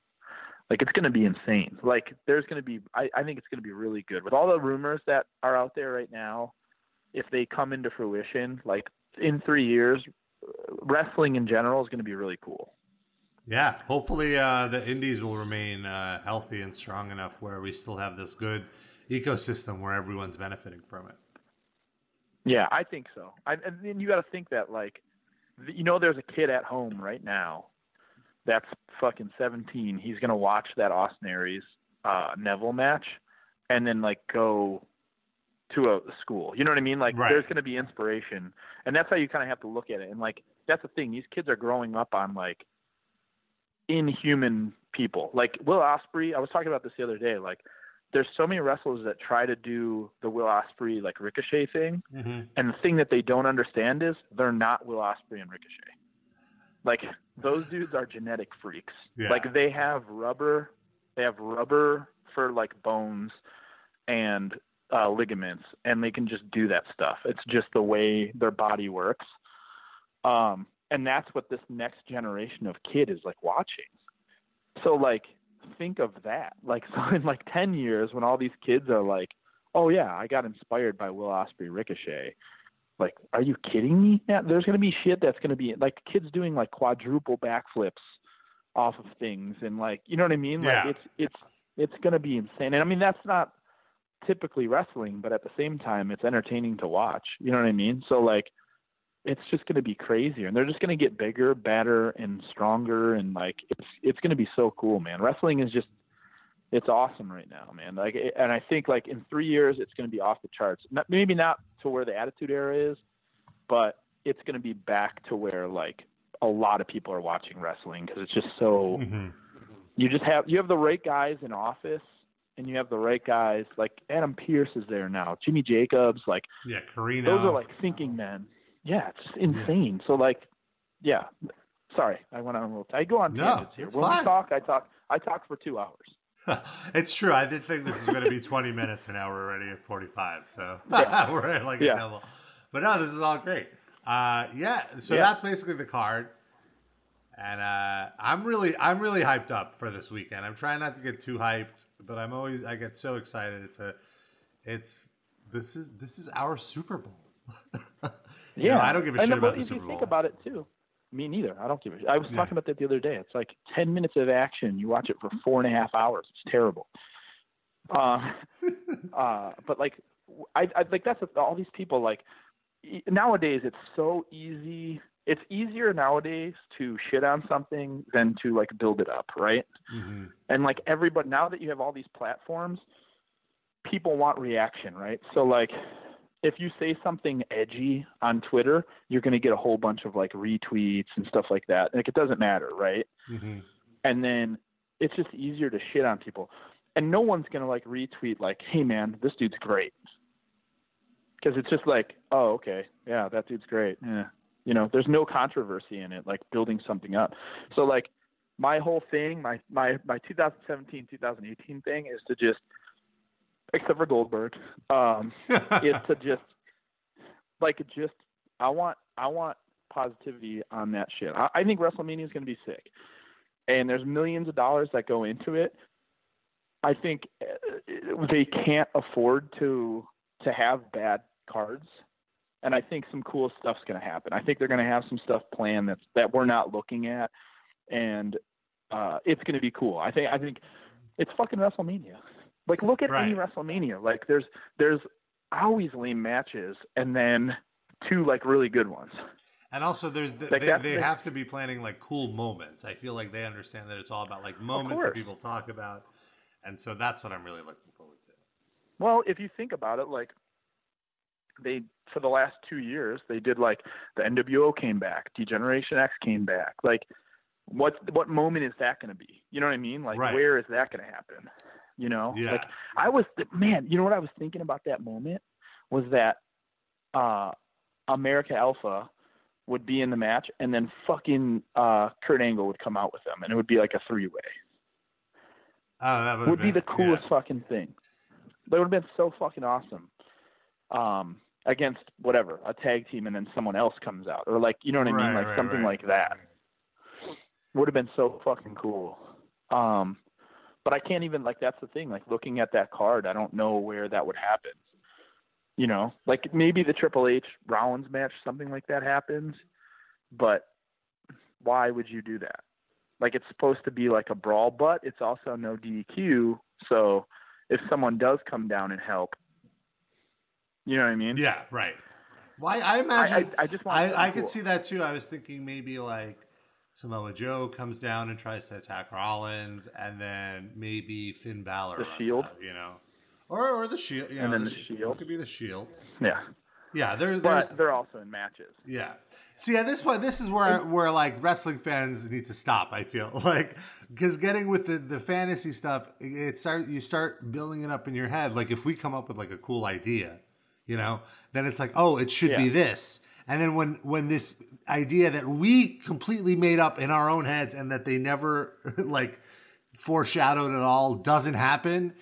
Like it's going to be insane. Like there's going to be, I, I think it's going to be really good with all the rumors that are out there right now. If they come into fruition, like in three years, uh, wrestling in general is going to be really cool. Yeah. Hopefully, uh, the indies will remain uh, healthy and strong enough where we still have this good ecosystem where everyone's benefiting from it. Yeah, I think so. I, and then you got to think that like, you know, there's a kid at home right now that's fucking 17. He's gonna watch that Austin Aries uh, Neville match, and then like go to a school. You know what I mean? Like, Right. there's gonna be inspiration, and that's how you kind of have to look at it. And like, that's the thing. These kids are growing up on like inhuman people. Like Will Ospreay. I was talking about this the other day. Like, there's so many wrestlers that try to do the Will Ospreay like Ricochet thing. Mm-hmm. And the thing that they don't understand is they're not Will Ospreay and Ricochet. Like those dudes are genetic freaks. Yeah. Like they have rubber, they have rubber for like bones and uh, ligaments, and they can just do that stuff. It's just the way their body works. Um, and that's what this next generation of kid is like watching. So like think of that. Like so in like ten years when all these kids are like, Oh yeah, I got inspired by Will Ospreay Ricochet. Like, are you kidding me? Yeah, there's gonna be shit that's gonna be like kids doing like quadruple backflips off of things and like you know what I mean? Yeah. Like it's it's it's gonna be insane. And I mean that's not typically wrestling, but at the same time it's entertaining to watch. You know what I mean? So like it's just going to be crazier and they're just going to get bigger, better and stronger and like it's it's going to be so cool, man. Wrestling is just it's awesome right now, man. Like and I think like in 3 years it's going to be off the charts. Not, maybe not to where the attitude era is, but it's going to be back to where like a lot of people are watching wrestling because it's just so Mm-hmm. you just have you have the right guys in office and you have the right guys like Adam Pearce is there now, Jimmy Jacobs, like Yeah, Karina. those are like thinking men. Yeah, it's insane. So like, yeah. Sorry, I went on a little. I go on No, tangents here. it's When fine. we talk, I talk. I talk for two hours. it's true. I did think this is going to be 20 minutes, and now we're already at 45. So Yeah. we're at like Yeah. a double. But no, this is all great. Uh, yeah. So Yeah. that's basically the card. And uh, I'm really, I'm really hyped up for this weekend. I'm trying not to get too hyped, but I'm always, I get so excited. It's a, it's this is this is our Super Bowl. Know, I don't give a and shit then, about but the if Super you think about it too, me neither. I don't give a. shit. I was Yeah. talking about that the other day. It's like ten minutes of action. You watch it for four and a half hours. It's terrible. Uh, uh, but like, I, I like that's all these people like. e- Nowadays, it's so easy. It's easier nowadays to shit on something than to like build it up, right? hmm and like everybody now that you have all these platforms people want reaction right so like if you say something edgy on twitter you're going to get a whole bunch of like retweets and stuff like that. Like it doesn't matter right? Hmm and then it's just easier to shit on people. And no one's going to like retweet like hey man this dude's great. Because it's just like oh okay. Yeah that dude's great. Yeah. You know there's no controversy in it like building something up. So like my whole thing my my my 2017 2018 thing is to just except for Goldberg. Um, it's to just like just I want I want positivity on that shit. I, I think WrestleMania is going to be sick, and there's millions of dollars that go into it. I think uh, they can't afford to to have bad cards, and I think some cool stuff's going to happen. I think they're going to have some stuff planned that's that we're not looking at, and uh, it's going to be cool. I think I think it's fucking WrestleMania. Like look at Right. any WrestleMania. Like there's there's always lame matches and then two like really good ones. And also, there's the, Like they, they the- have to be planning like cool moments. I feel like they understand that it's all about like moments that people talk about, and so that's what I'm really looking forward to. Well, if you think about it, like they for the last two years they did like the NWO came back, Degeneration X came back. Like what what moment is that going to be? You know what I mean? Like Right. where is that going to happen? You know? Yeah. Like I was man, you know what I was thinking about that moment was that uh American Alpha would be in the match and then fucking uh Kurt Angle would come out with them and it would be like a three way. Oh, that would've would be the coolest yeah. fucking thing. That would have been so fucking awesome. Um, against whatever a tag team, and then someone else comes out, or like you know what I mean, like right, something right. like that. Would have been so fucking cool. Um, but I can't even like that's the thing. Like looking at that card, I don't know where that would happen. You know, like maybe the Triple H Rollins match, something like that happens. But why would you do that? Like it's supposed to be like a brawl, but it's also no DQ. So if someone does come down and help, you know what I mean? Yeah, right. Why I I, imagine I, I just want. I, I could see that too. I was thinking maybe like Samoa Joe comes down and tries to attack Rollins, and then maybe Finn Balor. The Shield? out, you know, or or the Shield, you And know, then the Sh- Shield. It could be the Shield. Yeah, Yeah, there, but they're also in matches. yeah. See, at this point, this is where where like wrestling fans need to stop. I feel like because getting with the the fantasy stuff, it, it start you start building it up in your head. Like if we come up with like a cool idea, you know, then it's like, oh, it should be this. And then when when this idea that we completely made up in our own heads and that they never like foreshadowed at all doesn't happen,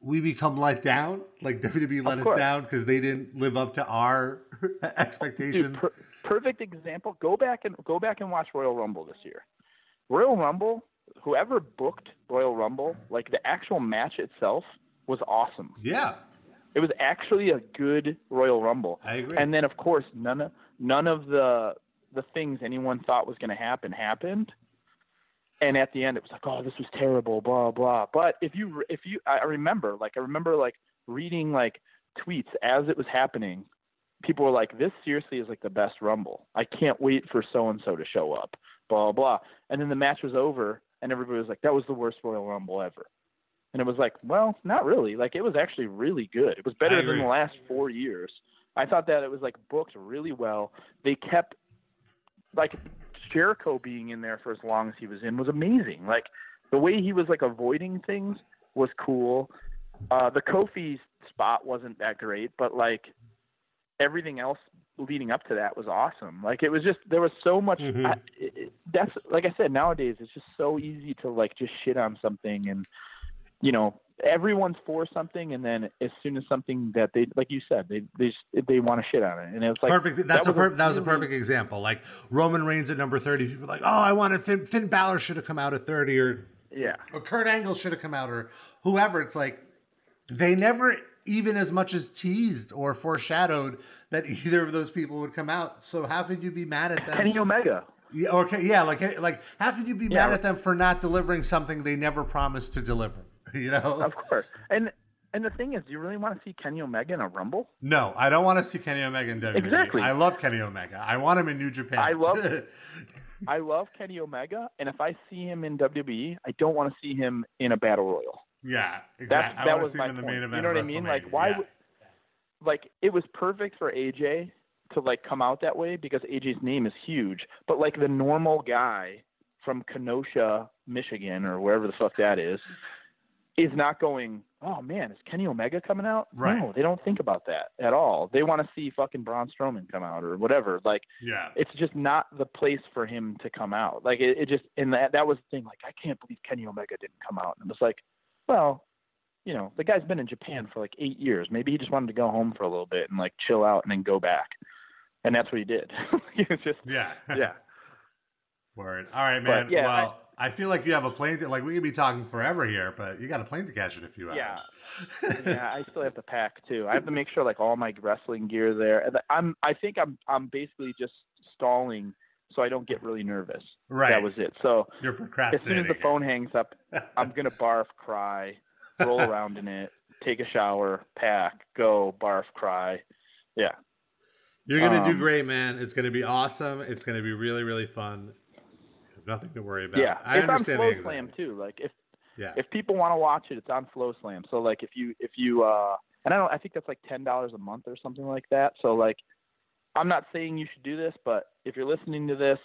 we become let down. Like WWE let us down because they didn't live up to our expectations. Dude, per- perfect example. Go back and go back and watch Royal Rumble this year. Royal Rumble, whoever booked Royal Rumble, like the actual match itself was awesome. yeah, It was actually a good Royal Rumble. I agree. And then of course none of none of the the things anyone thought was going to happen happened. And at the end it was like, "Oh, this was terrible, blah blah." But if you if you I remember like I remember like reading like tweets as it was happening. People were like, "This seriously is like the best Rumble. I can't wait for so and so to show up." Blah blah. And then the match was over, and everybody was like, "That was the worst Royal Rumble ever." And it was like, well, not really. Like it was actually really good. It was better than the last four years. I thought that it was like booked really well. They kept like Jericho being in there for as long as he was in was amazing. Like the way he was like avoiding things was cool. Uh the Kofi spot wasn't that great, but like everything else leading up to that was awesome. Like it was just there was so much. Mhm. I, it- that's like I said. Nowadays, it's just so easy to like just shit on something, and you know everyone's for something, and then as soon as something that they like you said, they they just, they want to shit on it, and it's like perfect. That's that a per- was that was a perfect example. Like Roman Reigns at number thirty. People like, oh, I wanted Finn, Finn Balor should have come out at thirty, or Yeah, or Kurt Angle should have come out, or whoever. It's like they never even as much as teased or foreshadowed that either of those people would come out. So how could you be mad at them? Kenny Omega. Yeah, okay, yeah, like like how could you be Yeah. mad at them for not delivering something they never promised to deliver? You know? Of course, and and the thing is, do you really want to see Kenny Omega in a Rumble? No, I don't want to see Kenny Omega in WWE. Exactly. I love Kenny Omega. I want him in New Japan. I love- I love Kenny Omega, and if I see him in WWE, I don't want to see him in a battle royal. yeah, exactly. That was my him in the point. main event. You know what I mean? Like, why Yeah. like it was perfect for AJ to like come out that way because AJ's name is huge, but like the normal guy from Kenosha, Michigan, or wherever the fuck that is, is not going. Oh man, is Kenny Omega coming out? Right. No, they don't think about that at all. They want to see fucking Braun Strowman come out or whatever. Like Yeah. it's just not the place for him to come out. Like it, it just and that that was the thing. Like I can't believe Kenny Omega didn't come out. And it was like, well, you know, the guy's been in Japan for like eight years. Maybe he just wanted to go home for a little bit and like chill out and then go back. And that's what he did. was just yeah, yeah. Word. All right, man. But, yeah, well, I, I, feel like you have a plane. To, like we could be talking forever here, but you got a plane to catch in a few hours. Yeah. yeah, I still have to pack too. I have to make sure like all my wrestling gear there. And I'm I think I'm I'm basically just stalling so I don't get really nervous. Right. That was it. So you're procrastinating. As soon as the phone hangs up, I'm gonna barf, cry, roll around in it, take a shower, pack, go, barf, cry. Yeah. You're gonna um, do great, man. It's gonna be awesome. It's gonna be really, really fun. Nothing to worry about. Yeah, I it's understand on FloSlam too. Like if yeah. if people want to watch it, it's on FloSlam. So like if you if you uh and I don't I think that's like ten dollars a month or something like that. So like I'm not saying you should do this, but if you're listening to this,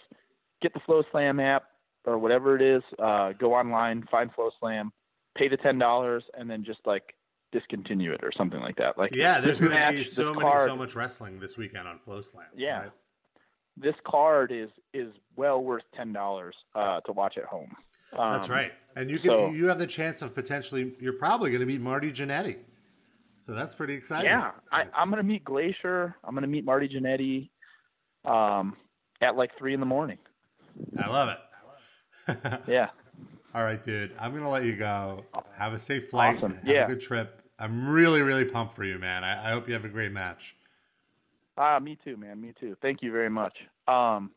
get the Flow Slam app or whatever it is. Uh, go online, find FloSlam, pay the ten dollars, and then just like discontinue it or something like that. Like yeah, there's going to be so many, so much wrestling this weekend on FloSlam. Yeah, right? This card is is well worth ten dollars uh, to watch at home. Um, That's right, and you can so, you have the chance of potentially you're probably going to meet Marty Jannetty. So that's pretty exciting. Yeah, I, am going to meet Glacier. I'm going to meet Marty Jannetty um, at like three in the morning. I love it. yeah. All right, dude. I'm going to let you go. Have a safe flight. Awesome. Have yeah. a good trip. I'm really, really pumped for you, man. I, I hope you have a great match. Ah, me too, man. Me too. Thank you very much. Um,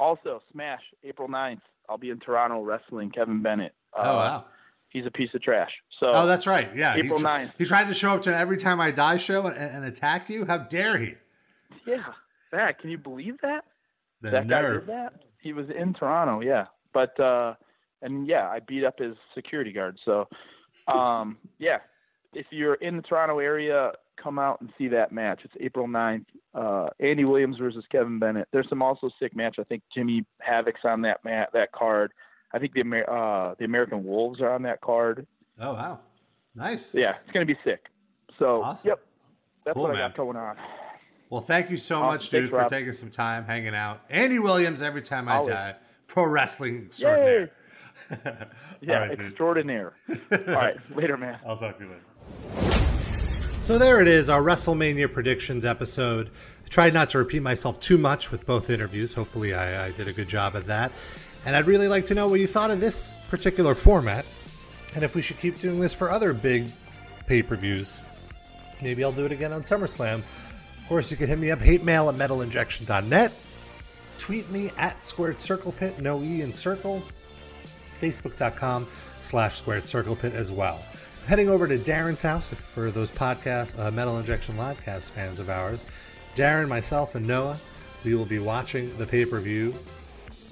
also, Smash, April 9th. I'll be in Toronto wrestling Kevin Bennett. Uh, oh, wow. He's a piece of trash. So Oh, that's right. Yeah. April he, 9th. He tried to show up to every time I die show and, and attack you. How dare he? Yeah. That, can you believe that? The that nerve. guy did that? He was in Toronto, yeah. But uh and yeah, I beat up his security guard. So um yeah, if you're in the Toronto area, come out and see that match. It's April 9th. Uh, Andy Williams versus Kevin Bennett. There's some also sick match. I think Jimmy Havoc's on that mat that card. I think the Amer- uh, the American Wolves are on that card. Oh wow, nice. Yeah, it's gonna be sick. So awesome. yep, that's cool, what man. I got going on. Well, thank you so awesome. much, dude, Thanks, for Rob. taking some time hanging out. Andy Williams, every time I Always. die, pro wrestling extraordinaire. yeah, right, extraordinaire. All right, later, man. I'll talk to you later. So there it is, our WrestleMania predictions episode. I tried not to repeat myself too much with both interviews. Hopefully, I, I did a good job at that. And I'd really like to know what you thought of this particular format, and if we should keep doing this for other big pay per views. Maybe I'll do it again on SummerSlam. Of course, you can hit me up, hate mail at metalinjection.net. Tweet me at Squared Circle Pit, no E in circle. Facebook.com slash Squared Circle Pit as well. Heading over to Darren's house for those podcast, uh, Metal Injection Livecast fans of ours. Darren, myself, and Noah, we will be watching the pay per view,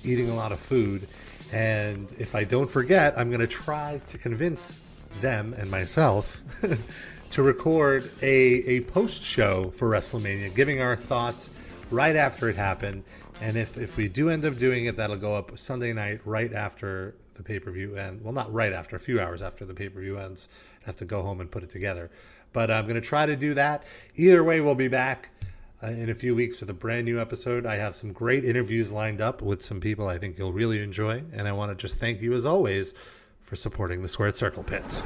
eating a lot of food. And if I don't forget, I'm going to try to convince them and myself to record a, a post show for WrestleMania, giving our thoughts right after it happened. And if, if we do end up doing it, that'll go up Sunday night right after the pay per view ends. Well, not right after, a few hours after the pay per view ends. I have to go home and put it together. But I'm going to try to do that. Either way, we'll be back uh, in a few weeks with a brand new episode. I have some great interviews lined up with some people I think you'll really enjoy. And I want to just thank you, as always, for supporting the Squared Circle Pit.